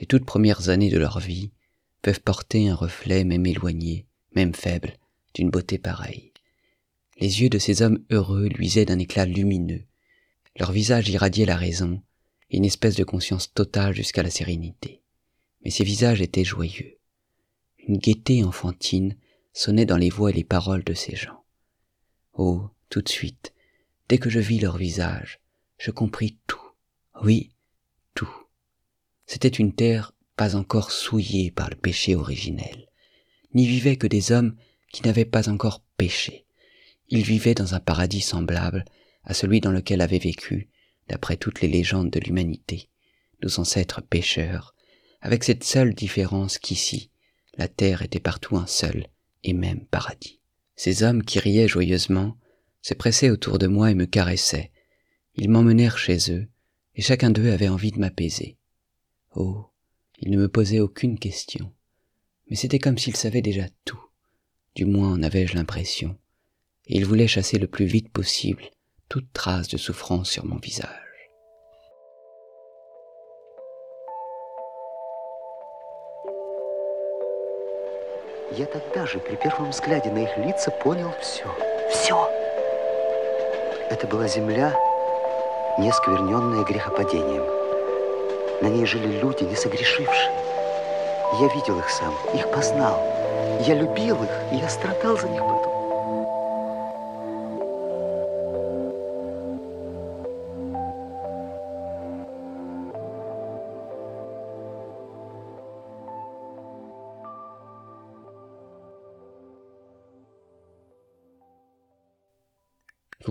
les toutes premières années de leur vie, peuvent porter un reflet même éloigné, même faible, d'une beauté pareille. Les yeux de ces hommes heureux luisaient d'un éclat lumineux, leur visage irradiait la raison, une espèce de conscience totale jusqu'à la sérénité. Mais ces visages étaient joyeux. Une gaieté enfantine sonnait dans les voix et les paroles de ces gens. Oh, tout de suite, dès que je vis leur visage, je compris tout. Oui, tout. C'était une terre pas encore souillée par le péché originel. N'y vivaient que des hommes qui n'avaient pas encore péché. Ils vivaient dans un paradis semblable à celui dans lequel avaient vécu, d'après toutes les légendes de l'humanité, nos ancêtres pécheurs, avec cette seule différence qu'ici, la terre était partout un seul et même paradis. Ces hommes qui riaient joyeusement se pressaient autour de moi et me caressaient. Ils m'emmenèrent chez eux, et chacun d'eux avait envie de m'apaiser. Oh, ils ne me posaient aucune question, mais c'était comme s'ils savaient déjà tout, du moins en avais-je l'impression, et ils voulaient chasser le plus vite possible toute trace de souffrance sur mon visage. Я тогда же, при первом взгляде на их лица, понял все. Все. Это была земля, не оскверненная грехопадением. На ней жили люди, не согрешившие. Я видел их сам, их познал. Я любил их, и я страдал за них потом.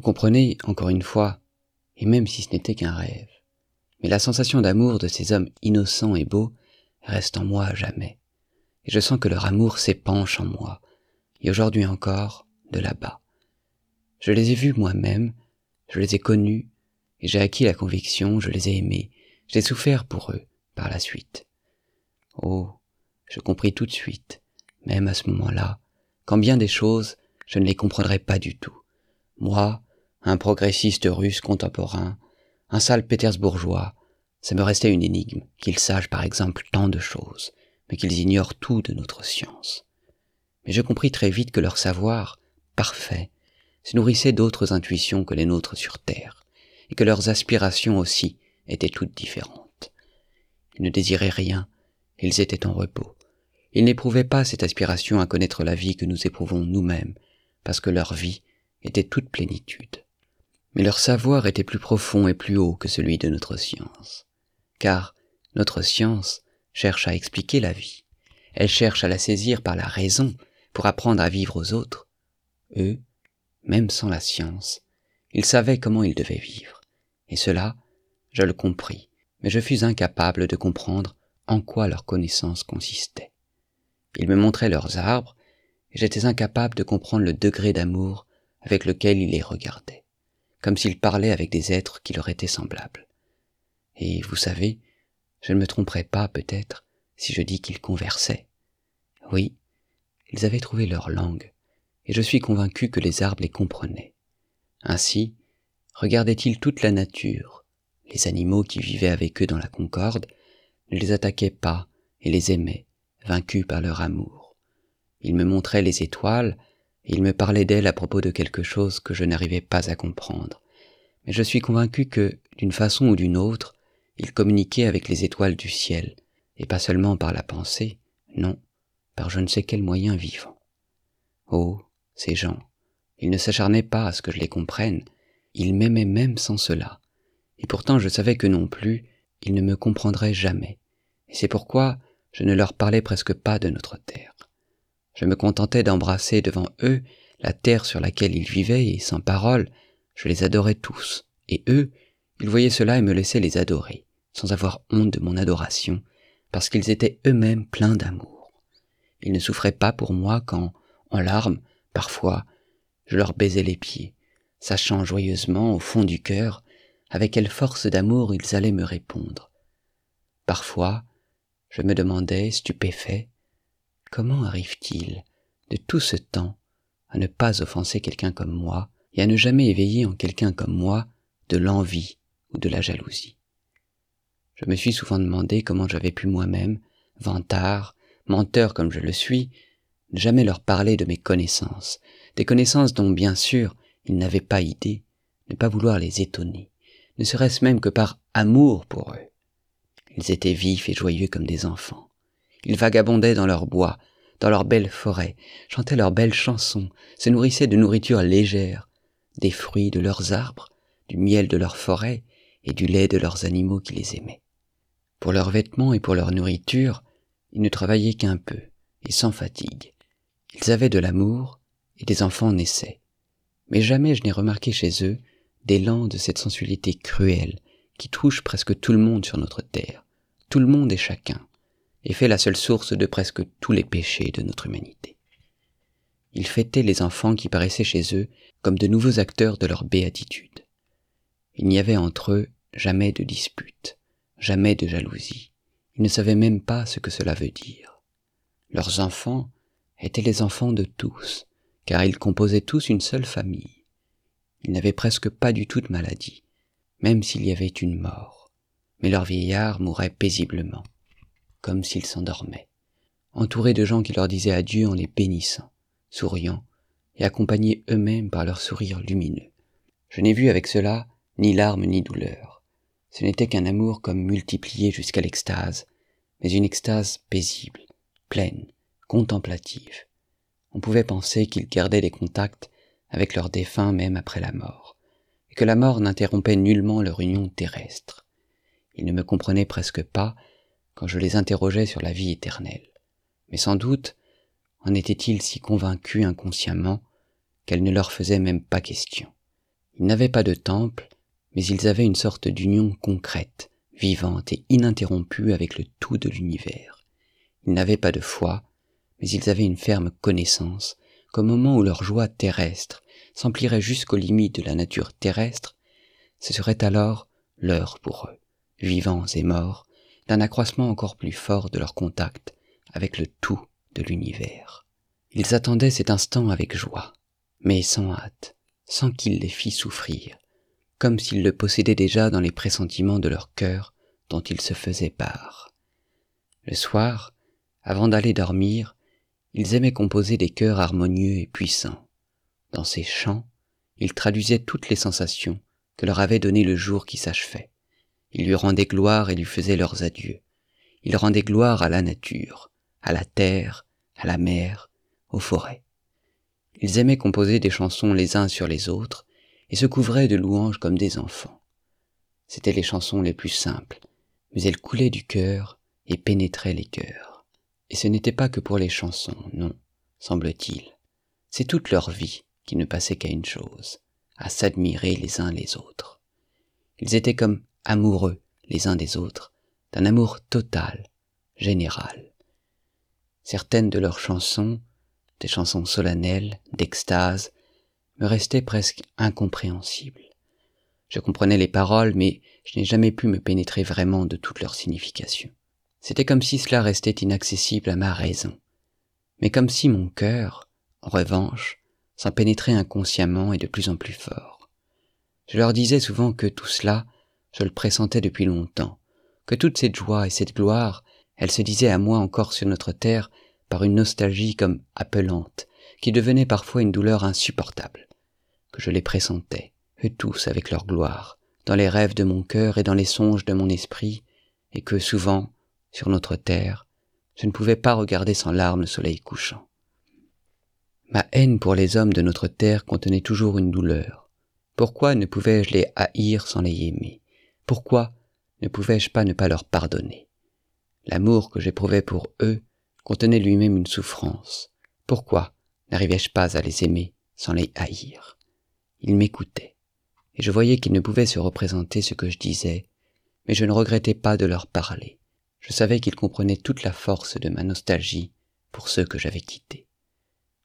Comprenez, encore une fois, et même si ce n'était qu'un rêve, mais la sensation d'amour de ces hommes innocents et beaux reste en moi à jamais, et je sens que leur amour s'épanche en moi, et aujourd'hui encore, de là-bas. Je les ai vus moi-même, je les ai connus, et j'ai acquis la conviction, je les ai aimés, j'ai souffert pour eux, par la suite. Oh, je compris tout de suite, même à ce moment-là, qu'en bien des choses, je ne les comprendrais pas du tout. Moi, un progressiste russe contemporain, un sale pétersbourgeois, ça me restait une énigme, qu'ils sachent par exemple tant de choses, mais qu'ils ignorent tout de notre science. Mais je compris très vite que leur savoir, parfait, se nourrissait d'autres intuitions que les nôtres sur Terre, et que leurs aspirations aussi étaient toutes différentes. Ils ne désiraient rien, ils étaient en repos. Ils n'éprouvaient pas cette aspiration à connaître la vie que nous éprouvons nous-mêmes, parce que leur vie était toute plénitude. Mais leur savoir était plus profond et plus haut que celui de notre science. Car notre science cherche à expliquer la vie. Elle cherche à la saisir par la raison pour apprendre à vivre aux autres. Eux, même sans la science, ils savaient comment ils devaient vivre. Et cela, je le compris, mais je fus incapable de comprendre en quoi leur connaissance consistait. Ils me montraient leurs arbres, et j'étais incapable de comprendre le degré d'amour avec lequel ils les regardaient, comme s'ils parlaient avec des êtres qui leur étaient semblables. Et vous savez, je ne me tromperai pas peut-être si je dis qu'ils conversaient, Oui, ils avaient trouvé leur langue, et je suis convaincu que les arbres les comprenaient. Ainsi, regardaient-ils toute la nature, les animaux qui vivaient avec eux dans la concorde, ne les attaquaient pas et les aimaient, vaincus par leur amour. Ils me montraient les étoiles, ils me parlaient d'elles à propos de quelque chose que je n'arrivais pas à comprendre. Mais je suis convaincu que, d'une façon ou d'une autre, ils communiquaient avec les étoiles du ciel, et pas seulement par la pensée, non, par je ne sais quel moyen vivant. Oh, ces gens, ils ne s'acharnaient pas à ce que je les comprenne, ils m'aimaient même sans cela, et pourtant je savais que non plus, ils ne me comprendraient jamais, et c'est pourquoi je ne leur parlais presque pas de notre terre. Je me contentais d'embrasser devant eux la terre sur laquelle ils vivaient, et sans parole, je les adorais tous, et eux, ils voyaient cela et me laissaient les adorer, sans avoir honte de mon adoration, parce qu'ils étaient eux-mêmes pleins d'amour. Ils ne souffraient pas pour moi quand, en larmes, parfois, je leur baisais les pieds, sachant joyeusement, au fond du cœur, avec quelle force d'amour ils allaient me répondre. Parfois, je me demandais, stupéfait, comment arrive-t-il, de tout ce temps, à ne pas offenser quelqu'un comme moi, et à ne jamais éveiller en quelqu'un comme moi de l'envie ou de la jalousie? Je me suis souvent demandé comment j'avais pu moi-même, vantard, menteur comme je le suis, ne jamais leur parler de mes connaissances, des connaissances dont bien sûr ils n'avaient pas idée, ne pas vouloir les étonner, ne serait-ce même que par amour pour eux. Ils étaient vifs et joyeux comme des enfants. Ils vagabondaient dans leurs bois, dans leurs belles forêts, chantaient leurs belles chansons, se nourrissaient de nourriture légère, des fruits de leurs arbres, du miel de leurs forêts et du lait de leurs animaux qui les aimaient. Pour leurs vêtements et pour leur nourriture, ils ne travaillaient qu'un peu, et sans fatigue. Ils avaient de l'amour, et des enfants naissaient. Mais jamais je n'ai remarqué chez eux d'élan de cette sensualité cruelle qui touche presque tout le monde sur notre terre, tout le monde et chacun, et fait la seule source de presque tous les péchés de notre humanité. Ils fêtaient les enfants qui paraissaient chez eux comme de nouveaux acteurs de leur béatitude. Il n'y avait entre eux jamais de dispute, jamais de jalousie. Ils ne savaient même pas ce que cela veut dire. Leurs enfants étaient les enfants de tous, car ils composaient tous une seule famille. Ils n'avaient presque pas du tout de maladie, même s'il y avait une mort. Mais leur vieillard mourait paisiblement, comme s'ils s'endormaient, entourés de gens qui leur disaient adieu en les bénissant, souriant, et accompagnés eux-mêmes par leur sourire lumineux. Je n'ai vu avec cela ni larmes ni douleur. Ce n'était qu'un amour comme multiplié jusqu'à l'extase, mais une extase paisible, pleine, contemplative. On pouvait penser qu'ils gardaient des contacts avec leurs défunts même après la mort, et que la mort n'interrompait nullement leur union terrestre. Ils ne me comprenaient presque pas quand je les interrogeais sur la vie éternelle. Mais sans doute en étaient-ils si convaincus inconsciemment qu'elle ne leur faisait même pas question. Ils n'avaient pas de temple, mais ils avaient une sorte d'union concrète, vivante et ininterrompue avec le tout de l'univers. Ils n'avaient pas de foi, mais ils avaient une ferme connaissance qu'au moment où leur joie terrestre s'emplirait jusqu'aux limites de la nature terrestre, ce serait alors l'heure pour eux, vivants et morts, d'un accroissement encore plus fort de leur contact avec le tout de l'univers. Ils attendaient cet instant avec joie, mais sans hâte, sans qu'il les fît souffrir, comme s'ils le possédaient déjà dans les pressentiments de leur cœur dont ils se faisaient part. Le soir, avant d'aller dormir, ils aimaient composer des chœurs harmonieux et puissants. Dans ces chants, ils traduisaient toutes les sensations que leur avait données le jour qui s'achevait. Ils lui rendaient gloire et lui faisaient leurs adieux. Ils rendaient gloire à la nature, à la terre, à la mer, aux forêts. Ils aimaient composer des chansons les uns sur les autres et se couvraient de louanges comme des enfants. C'étaient les chansons les plus simples, mais elles coulaient du cœur et pénétraient les cœurs. Et ce n'était pas que pour les chansons, non, semble-t-il. C'est toute leur vie qui ne passait qu'à une chose, à s'admirer les uns les autres. Ils étaient comme amoureux les uns des autres, d'un amour total, général. Certaines de leurs chansons, des chansons solennelles, d'extase, me restaient presque incompréhensibles. Je comprenais les paroles, mais je n'ai jamais pu me pénétrer vraiment de toute leur signification. C'était comme si cela restait inaccessible à ma raison. mais comme si mon cœur, en revanche, s'en pénétrait inconsciemment et de plus en plus fort. Je leur disais souvent que tout cela, je le pressentais depuis longtemps, que toute cette joie et cette gloire, elle se disait à moi encore sur notre terre par une nostalgie comme appelante, qui devenait parfois une douleur insupportable, que je les pressentais, eux tous avec leur gloire, dans les rêves de mon cœur et dans les songes de mon esprit, et que souvent, sur notre terre, je ne pouvais pas regarder sans larmes le soleil couchant. Ma haine pour les hommes de notre terre contenait toujours une douleur. Pourquoi ne pouvais-je les haïr sans les aimer? Pourquoi ne pouvais-je pas ne pas leur pardonner? L'amour que j'éprouvais pour eux contenait lui-même une souffrance. Pourquoi n'arrivais-je pas à les aimer sans les haïr? Ils m'écoutaient, et je voyais qu'ils ne pouvaient se représenter ce que je disais, mais je ne regrettais pas de leur parler. Je savais qu'ils comprenaient toute la force de ma nostalgie pour ceux que j'avais quittés.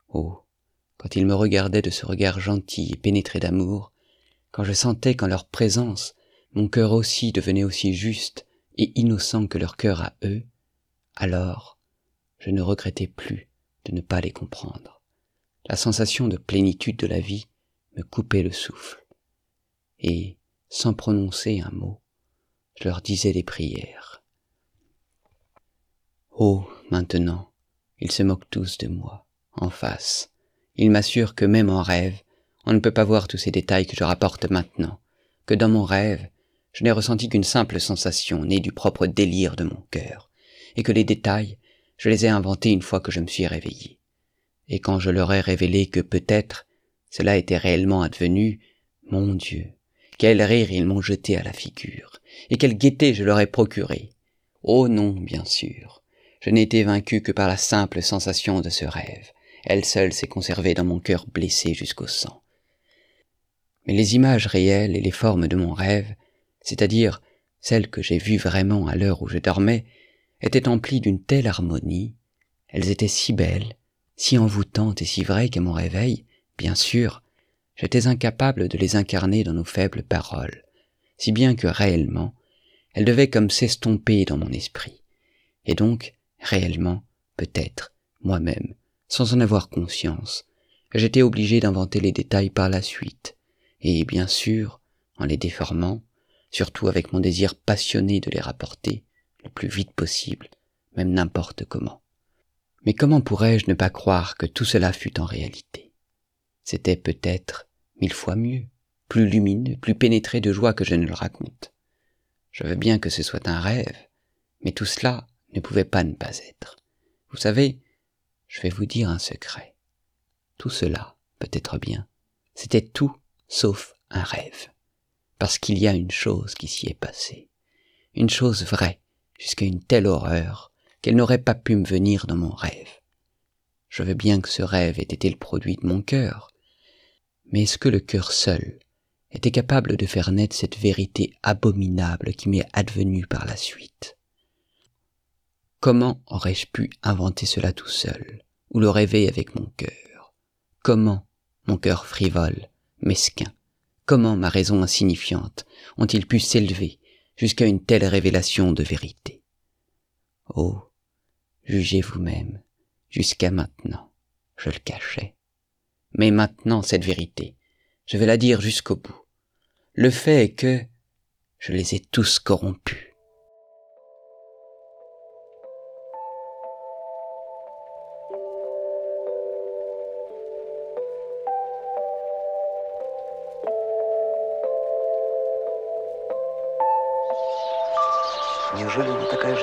Oh, quand ils me regardaient de ce regard gentil et pénétré d'amour, quand je sentais qu'en leur présence mon cœur aussi devenait aussi juste et innocent que leur cœur à eux, alors je ne regrettais plus de ne pas les comprendre. La sensation de plénitude de la vie me coupait le souffle, et, sans prononcer un mot, je leur disais des prières. Oh, maintenant, ils se moquent tous de moi, en face. Ils m'assurent que même en rêve, on ne peut pas voir tous ces détails que je rapporte maintenant, que dans mon rêve, je n'ai ressenti qu'une simple sensation née du propre délire de mon cœur, et que les détails, je les ai inventés une fois que je me suis réveillé. Et quand je leur ai révélé que peut-être cela était réellement advenu, mon Dieu, quel rire ils m'ont jeté à la figure, et quelle gaieté je leur ai procuré. Oh non, bien sûr, je n'ai été vaincu que par la simple sensation de ce rêve, elle seule s'est conservée dans mon cœur blessé jusqu'au sang. Mais les images réelles et les formes de mon rêve c'est-à-dire celles que j'ai vues vraiment à l'heure où je dormais, étaient emplies d'une telle harmonie, elles étaient si belles, si envoûtantes et si vraies qu'à mon réveil, bien sûr, j'étais incapable de les incarner dans nos faibles paroles, si bien que réellement, elles devaient comme s'estomper dans mon esprit, et donc, réellement, peut-être, moi-même, sans en avoir conscience, j'étais obligé d'inventer les détails par la suite, et bien sûr, en les déformant, surtout avec mon désir passionné de les rapporter le plus vite possible, même n'importe comment. Mais comment pourrais-je ne pas croire que tout cela fut en réalité? C'était peut-être mille fois mieux, plus lumineux, plus pénétré de joie que je ne le raconte. Je veux bien que ce soit un rêve, mais tout cela ne pouvait pas ne pas être. Vous savez, je vais vous dire un secret. Tout cela, peut-être bien, c'était tout sauf un rêve parce qu'il y a une chose qui s'y est passée, une chose vraie, jusqu'à une telle horreur qu'elle n'aurait pas pu me venir dans mon rêve. Je veux bien que ce rêve ait été le produit de mon cœur, mais est-ce que le cœur seul était capable de faire naître cette vérité abominable qui m'est advenue par la suite? Comment aurais-je pu inventer cela tout seul, ou le rêver avec mon cœur? Comment, mon cœur frivole, mesquin, Comment ma raison insignifiante ont-ils pu s'élever jusqu'à une telle révélation de vérité? Oh, jugez vous-même, jusqu'à maintenant, je le cachais. Mais maintenant, cette vérité, je vais la dire jusqu'au bout. Le fait est que je les ai tous corrompus.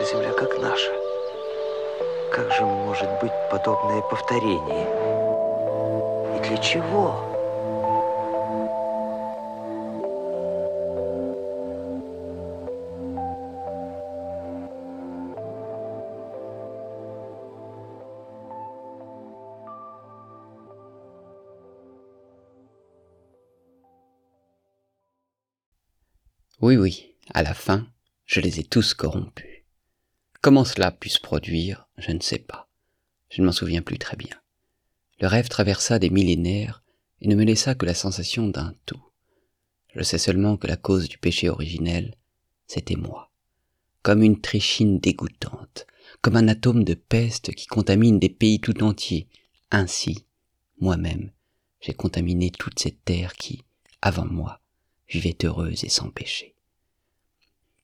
Земля, как наша? Как же может быть подобное повторение? И для чего? Oui, oui, à la fin, je les ai tous corrompus. Comment cela put se produire, je ne sais pas. Je ne m'en souviens plus très bien. Le rêve traversa des millénaires et ne me laissa que la sensation d'un tout. Je sais seulement que la cause du péché originel, c'était moi. Comme une trichine dégoûtante, comme un atome de peste qui contamine des pays tout entiers. Ainsi, moi-même, j'ai contaminé toute cette terre qui, avant moi, vivait heureuse et sans péché.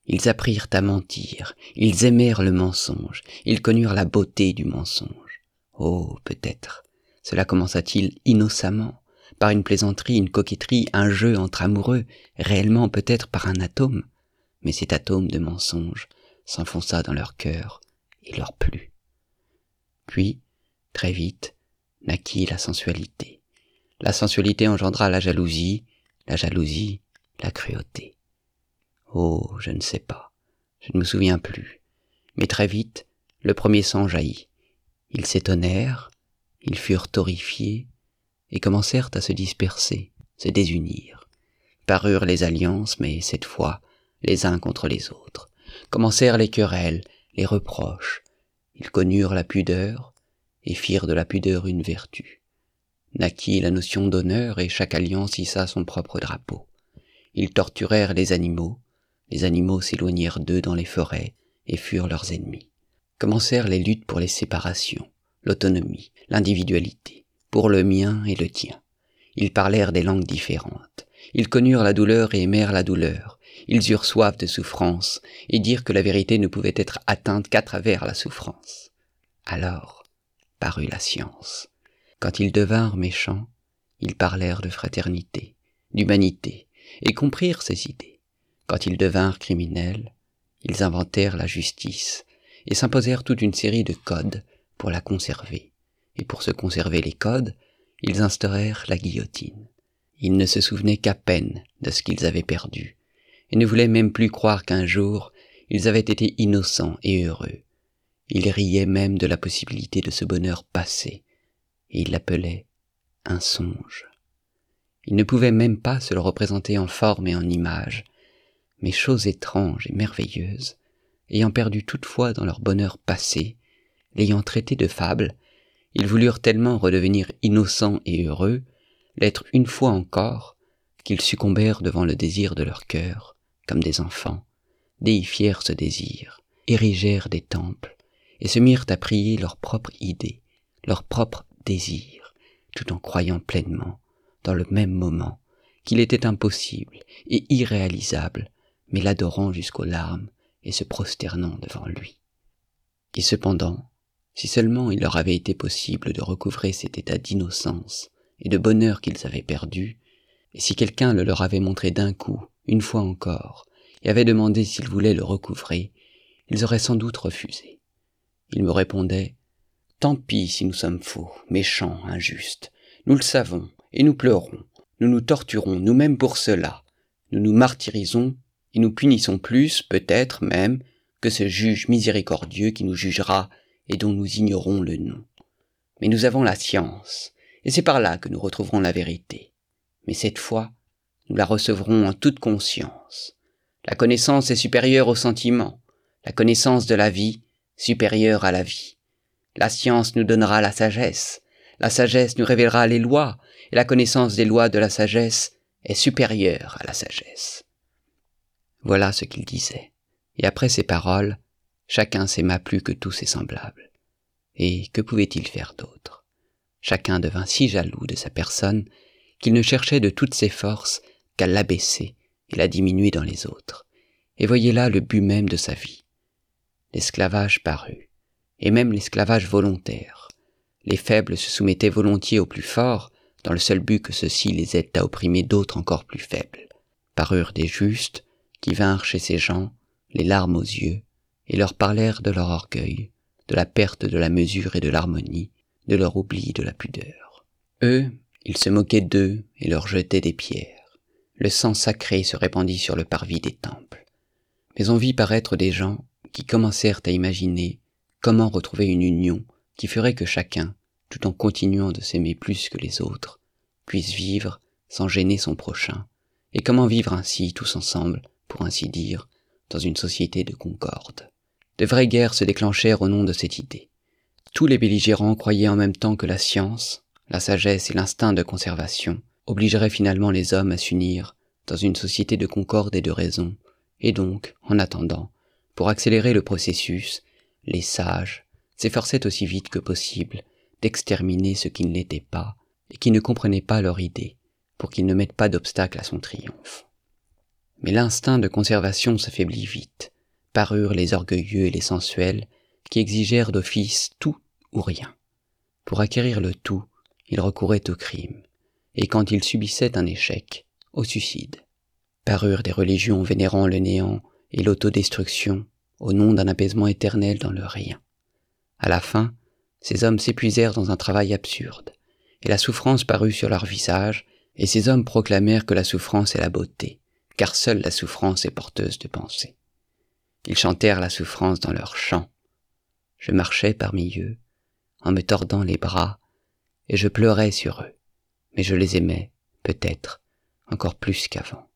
Ils apprirent à mentir, ils aimèrent le mensonge, ils connurent la beauté du mensonge. Oh, peut-être, cela commença-t-il innocemment, par une plaisanterie, une coquetterie, un jeu entre amoureux, réellement peut-être par un atome, mais cet atome de mensonge s'enfonça dans leur cœur et leur plut. Puis, très vite, naquit la sensualité. La sensualité engendra la jalousie, la jalousie, la cruauté. Oh, je ne sais pas, je ne me souviens plus. Mais très vite, le premier sang jaillit. Ils s'étonnèrent, ils furent horrifiés, et commencèrent à se disperser, se désunir. Parurent les alliances, mais cette fois, les uns contre les autres. Commencèrent les querelles, les reproches. Ils connurent la pudeur, et firent de la pudeur une vertu. Naquit la notion d'honneur, et chaque alliance hissa son propre drapeau. Ils torturèrent les animaux, les animaux s'éloignèrent d'eux dans les forêts, et furent leurs ennemis. Commencèrent les luttes pour les séparations, l'autonomie, l'individualité, pour le mien et le tien. Ils parlèrent des langues différentes. Ils connurent la douleur et aimèrent la douleur. Ils eurent soif de souffrance et dirent que la vérité ne pouvait être atteinte qu'à travers la souffrance. Alors parut la science. Quand ils devinrent méchants, ils parlèrent de fraternité, d'humanité, et comprirent ces idées. Quand ils devinrent criminels, ils inventèrent la justice, et s'imposèrent toute une série de codes pour la conserver. Et pour se conserver les codes, ils instaurèrent la guillotine. Ils ne se souvenaient qu'à peine de ce qu'ils avaient perdu, et ne voulaient même plus croire qu'un jour ils avaient été innocents et heureux. Ils riaient même de la possibilité de ce bonheur passé, et ils l'appelaient un songe. Ils ne pouvaient même pas se le représenter en forme et en image, mais chose étrange et merveilleuse, ayant perdu toutefois dans leur bonheur passé, l'ayant traité de fable, ils voulurent tellement redevenir innocents et heureux, l'être une fois encore, qu'ils succombèrent devant le désir de leur cœur, comme des enfants, déifièrent ce désir, érigèrent des temples, et se mirent à prier leur propre idée, leur propre désir, tout en croyant pleinement, dans le même moment, qu'il était impossible et irréalisable, mais l'adorant jusqu'aux larmes et se prosternant devant lui. Et cependant, si seulement il leur avait été possible de recouvrer cet état d'innocence et de bonheur qu'ils avaient perdu, et si quelqu'un le leur avait montré d'un coup, une fois encore, et avait demandé s'ils voulaient le recouvrer, ils auraient sans doute refusé. Ils me répondaient Tant pis si nous sommes faux, méchants, injustes. Nous le savons, et nous pleurons. Nous nous torturons nous-mêmes pour cela. Nous nous martyrisons, et nous punissons plus, peut-être même, que ce juge miséricordieux qui nous jugera et dont nous ignorons le nom. Mais nous avons la science, et c'est par là que nous retrouverons la vérité. Mais cette fois, nous la recevrons en toute conscience. La connaissance est supérieure au sentiment, la connaissance de la vie supérieure à la vie. La science nous donnera la sagesse, la sagesse nous révélera les lois, et la connaissance des lois de la sagesse est supérieure à la sagesse. Voilà ce qu'il disait. Et après ces paroles, Chacun s'aima plus que tous ses semblables. Et que pouvait-il faire d'autre? Chacun devint si jaloux de sa personne qu'il ne cherchait de toutes ses forces qu'à l'abaisser et la diminuer dans les autres. Et voyez là le but même de sa vie. L'esclavage parut, et même l'esclavage volontaire. Les faibles se soumettaient volontiers aux plus forts, dans le seul but que ceux-ci les aident à opprimer d'autres encore plus faibles. Parurent des justes, qui vinrent chez ces gens, les larmes aux yeux, et leur parlèrent de leur orgueil, de la perte de la mesure et de l'harmonie, de leur oubli de la pudeur. Eux, ils se moquaient d'eux et leur jetaient des pierres. Le sang sacré se répandit sur le parvis des temples. Mais on vit paraître des gens qui commencèrent à imaginer comment retrouver une union qui ferait que chacun, tout en continuant de s'aimer plus que les autres, puisse vivre sans gêner son prochain, et comment vivre ainsi tous ensemble, pour ainsi dire, dans une société de concorde. De vraies guerres se déclenchèrent au nom de cette idée. Tous les belligérants croyaient en même temps que la science, la sagesse et l'instinct de conservation obligeraient finalement les hommes à s'unir dans une société de concorde et de raison, et donc, en attendant, pour accélérer le processus, les sages, s'efforçaient aussi vite que possible d'exterminer ce qui ne l'était pas et qui ne comprenait pas leur idée, pour qu'ils ne mettent pas d'obstacle à son triomphe. Mais l'instinct de conservation s'affaiblit vite, parurent les orgueilleux et les sensuels qui exigèrent d'office tout ou rien. Pour acquérir le tout, ils recouraient au crime, et quand ils subissaient un échec, au suicide. Parurent des religions vénérant le néant et l'autodestruction au nom d'un apaisement éternel dans le rien. À la fin, ces hommes s'épuisèrent dans un travail absurde, et la souffrance parut sur leur visage, et ces hommes proclamèrent que la souffrance est la beauté, car seule la souffrance est porteuse de pensée. Ils chantèrent la souffrance dans leurs chants. Je marchais parmi eux, en me tordant les bras, et je pleurais sur eux, mais je les aimais, peut-être, encore plus qu'avant,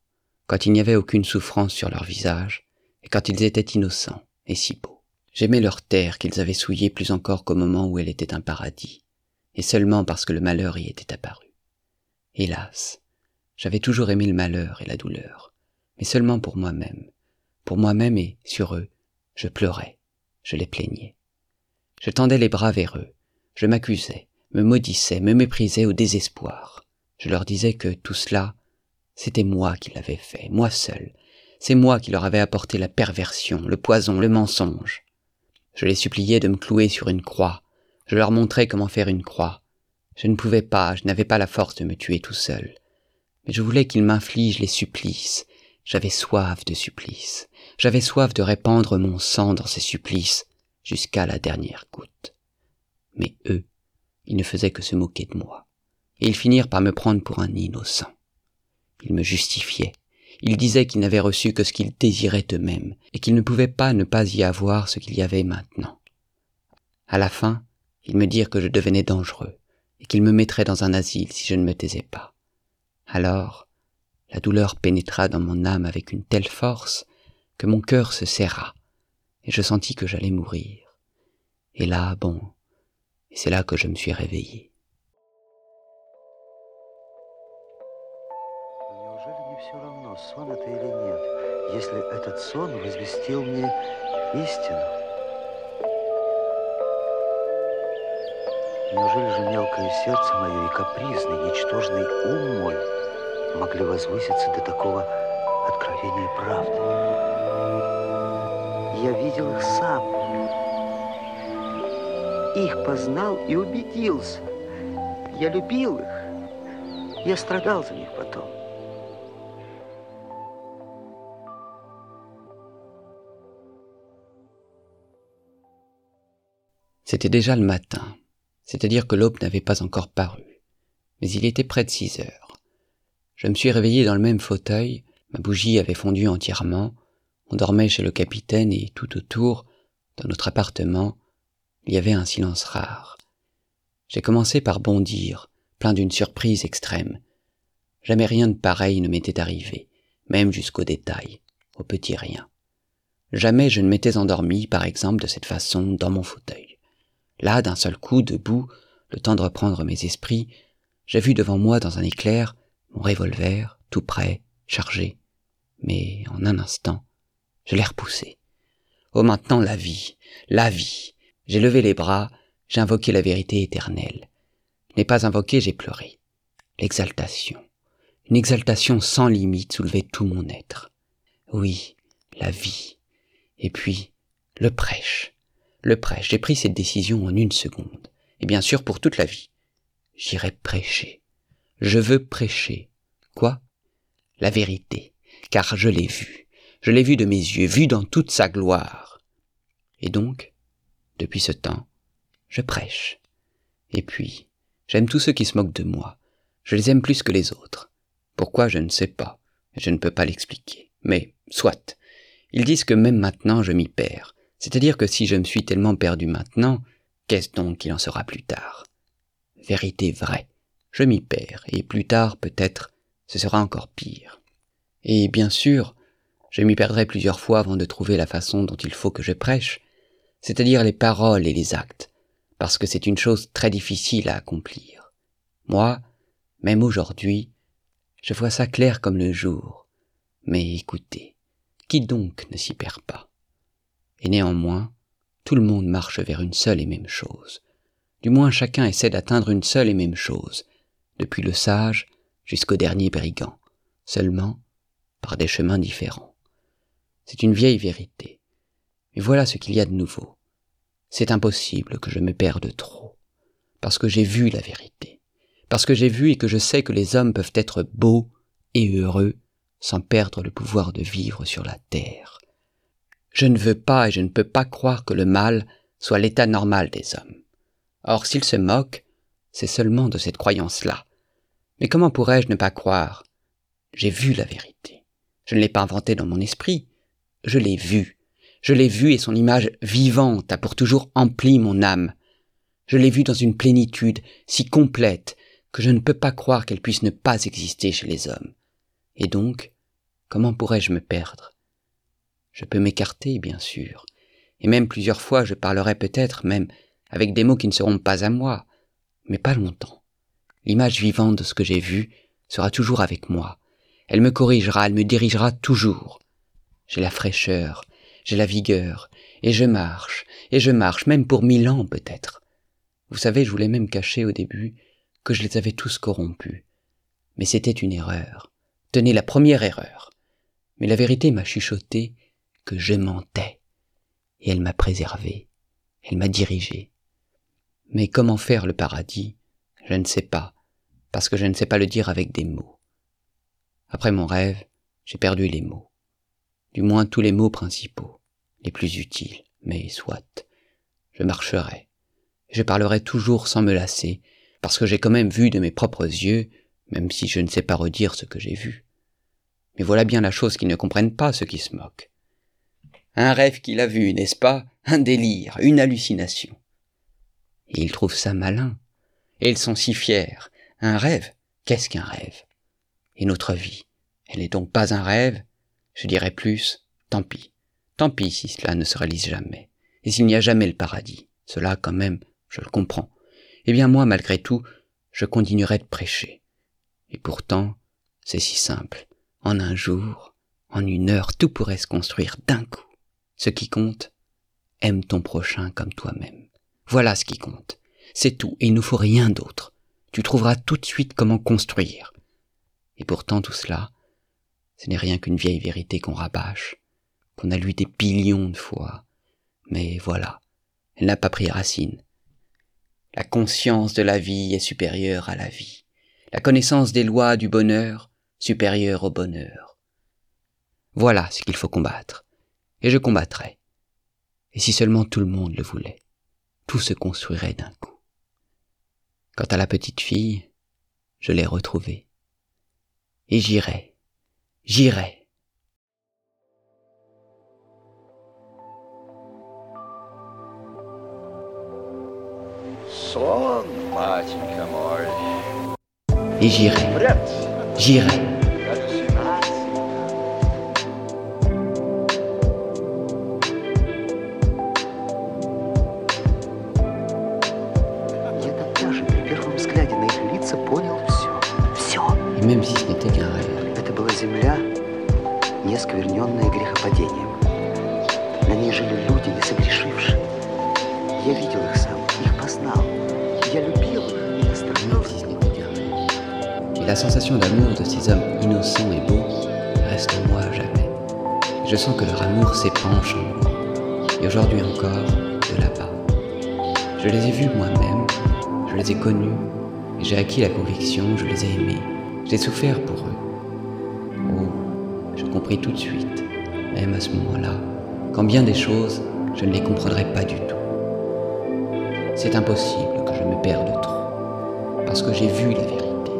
quand il n'y avait aucune souffrance sur leur visage, et quand ils étaient innocents et si beaux. J'aimais leur terre qu'ils avaient souillée plus encore qu'au moment où elle était un paradis, et seulement parce que le malheur y était apparu. Hélas, j'avais toujours aimé le malheur et la douleur, mais seulement pour moi-même. Pour moi-même et sur eux, je pleurais, je les plaignais. Je tendais les bras vers eux, je m'accusais, me maudissais, me méprisais au désespoir. Je leur disais que tout cela, c'était moi qui l'avais fait, moi seul. C'est moi qui leur avais apporté la perversion, le poison, le mensonge. Je les suppliais de me clouer sur une croix. Je leur montrais comment faire une croix. Je ne pouvais pas, je n'avais pas la force de me tuer tout seul. Je voulais qu'ils m'infligent les supplices. J'avais soif de supplices. J'avais soif de répandre mon sang dans ces supplices jusqu'à la dernière goutte. Mais eux, ils ne faisaient que se moquer de moi. Et ils finirent par me prendre pour un innocent. Ils me justifiaient. Ils disaient qu'ils n'avaient reçu que ce qu'ils désiraient eux-mêmes, et qu'ils ne pouvaient pas ne pas y avoir ce qu'il y avait maintenant. À la fin, ils me dirent que je devenais dangereux, et qu'ils me mettraient dans un asile si je ne me taisais pas. Alors, la douleur pénétra dans mon âme avec une telle force que mon cœur se serra, et je sentis que j'allais mourir. Et là, bon, et c'est là que je me suis réveillé. Неужели не все равно, сон это или нет, если этот сон возвестил мне истину? Неужели же мелкое сердце мое и капризный, ничтожный ум мой могли возвыситься до такого откровения правды? Я видел их сам, их познал и убедился. Я любил их, я страдал за них потом. C'était déjà le matin, c'est-à-dire que l'aube n'avait pas encore paru, mais il était près de six heures. Je me suis réveillé dans le même fauteuil, ma bougie avait fondu entièrement, on dormait chez le capitaine et tout autour, dans notre appartement, il y avait un silence rare. J'ai commencé par bondir, plein d'une surprise extrême. Jamais rien de pareil ne m'était arrivé, même jusqu'au détail, au petit rien. Jamais je ne m'étais endormi, par exemple, de cette façon, dans mon fauteuil. Là, d'un seul coup, debout, le temps de reprendre mes esprits, j'ai vu devant moi, dans un éclair, mon revolver, tout prêt, chargé. Mais en un instant, je l'ai repoussé. Oh maintenant la vie, la vie. J'ai levé les bras, j'ai invoqué la vérité éternelle. Je n'ai pas invoqué, j'ai pleuré. L'exaltation. Une exaltation sans limite soulevait tout mon être. Oui, la vie. Et puis, le prêche. Le prêche. J'ai pris cette décision en une seconde. Et bien sûr pour toute la vie. J'irai prêcher. Je veux prêcher. Quoi? La vérité. Car je l'ai vue. Je l'ai vue de mes yeux, vue dans toute sa gloire. Et donc, depuis ce temps, je prêche. Et puis, j'aime tous ceux qui se moquent de moi. Je les aime plus que les autres. Pourquoi? Je ne sais pas, je ne peux pas l'expliquer. Mais, soit. Ils disent que même maintenant je m'y perds. C'est-à-dire que si je me suis tellement perdu maintenant, qu'est-ce donc qu'il en sera plus tard? Vérité vraie. Je m'y perds, et plus tard, peut-être, ce sera encore pire. Et bien sûr, je m'y perdrai plusieurs fois avant de trouver la façon dont il faut que je prêche, c'est-à-dire les paroles et les actes, parce que c'est une chose très difficile à accomplir. Moi, même aujourd'hui, je vois ça clair comme le jour. Mais écoutez, qui donc ne s'y perd pas? Et néanmoins, tout le monde marche vers une seule et même chose. Du moins chacun essaie d'atteindre une seule et même chose, depuis le sage jusqu'au dernier brigand, seulement par des chemins différents. C'est une vieille vérité. Mais voilà ce qu'il y a de nouveau. C'est impossible que je me perde trop, parce que j'ai vu la vérité, parce que j'ai vu et que je sais que les hommes peuvent être beaux et heureux sans perdre le pouvoir de vivre sur la terre. Je ne veux pas et je ne peux pas croire que le mal soit l'état normal des hommes. Or, s'ils se moquent, c'est seulement de cette croyance-là. Mais comment pourrais-je ne pas croire? J'ai vu la vérité. Je ne l'ai pas inventée dans mon esprit. Je l'ai vue. Je l'ai vue et son image vivante a pour toujours empli mon âme. Je l'ai vue dans une plénitude si complète que je ne peux pas croire qu'elle puisse ne pas exister chez les hommes. Et donc, comment pourrais-je me perdre? Je peux m'écarter, bien sûr, et même plusieurs fois je parlerai peut-être même avec des mots qui ne seront pas à moi, mais pas longtemps. L'image vivante de ce que j'ai vu sera toujours avec moi. Elle me corrigera, elle me dirigera toujours. J'ai la fraîcheur, j'ai la vigueur, et je marche, et je marche, même pour mille ans peut-être. Vous savez, je voulais même cacher au début que je les avais tous corrompus. Mais c'était une erreur. Tenez la première erreur. Mais la vérité m'a chuchoté que je mentais. Et elle m'a préservé. Elle m'a dirigé. Mais comment faire le paradis? Je ne sais pas, parce que je ne sais pas le dire avec des mots. Après mon rêve, j'ai perdu les mots. Du moins tous les mots principaux, les plus utiles, mais soit. Je marcherai. Je parlerai toujours sans me lasser, parce que j'ai quand même vu de mes propres yeux, même si je ne sais pas redire ce que j'ai vu. Mais voilà bien la chose qu'ils ne comprennent pas, ceux qui se moquent. Un rêve qu'il a vu, n'est-ce pas? Un délire, une hallucination. Et ils trouvent ça malin. Et ils sont si fiers. Un rêve? Qu'est-ce qu'un rêve? Et notre vie? Elle n'est donc pas un rêve? Je dirais plus, tant pis. Tant pis si cela ne se réalise jamais. Et s'il n'y a jamais le paradis. Cela, quand même, je le comprends. Eh bien moi, malgré tout, je continuerai de prêcher. Et pourtant, c'est si simple. En un jour, en une heure, tout pourrait se construire d'un coup. Ce qui compte, aime ton prochain comme toi-même. Voilà ce qui compte. C'est tout, et il ne faut rien d'autre. Tu trouveras tout de suite comment construire. Et pourtant tout cela, ce n'est rien qu'une vieille vérité qu'on rabâche, qu'on a lu des billions de fois. Mais voilà, elle n'a pas pris racine. La conscience de la vie est supérieure à la vie. La connaissance des lois du bonheur supérieure au bonheur. Voilà ce qu'il faut combattre. Et je combattrai. Et si seulement tout le monde le voulait tout se construirait d'un coup. Quant à la petite fille, je l'ai retrouvée. Et j'irai, j'irai. Et j'irai, j'irai. оскверненная грехопадением. На ней жили люди, не согрешившие. Я видел их сам, их познал. Я любил их, я страдал. Même si ce n'était qu'un rêve. Et la sensation d'amour de ces hommes innocents et beaux reste en moi à jamais. Je sens que leur amour s'épanche en moi. Et aujourd'hui encore, de là-bas. Je les ai vus moi-même, je les ai connus, et j'ai acquis la conviction, je les ai aimés. J'ai souffert pour eux. tout de suite, même à ce moment-là, quand bien des choses, je ne les comprendrai pas du tout. C'est impossible que je me perde trop, parce que j'ai vu la vérité.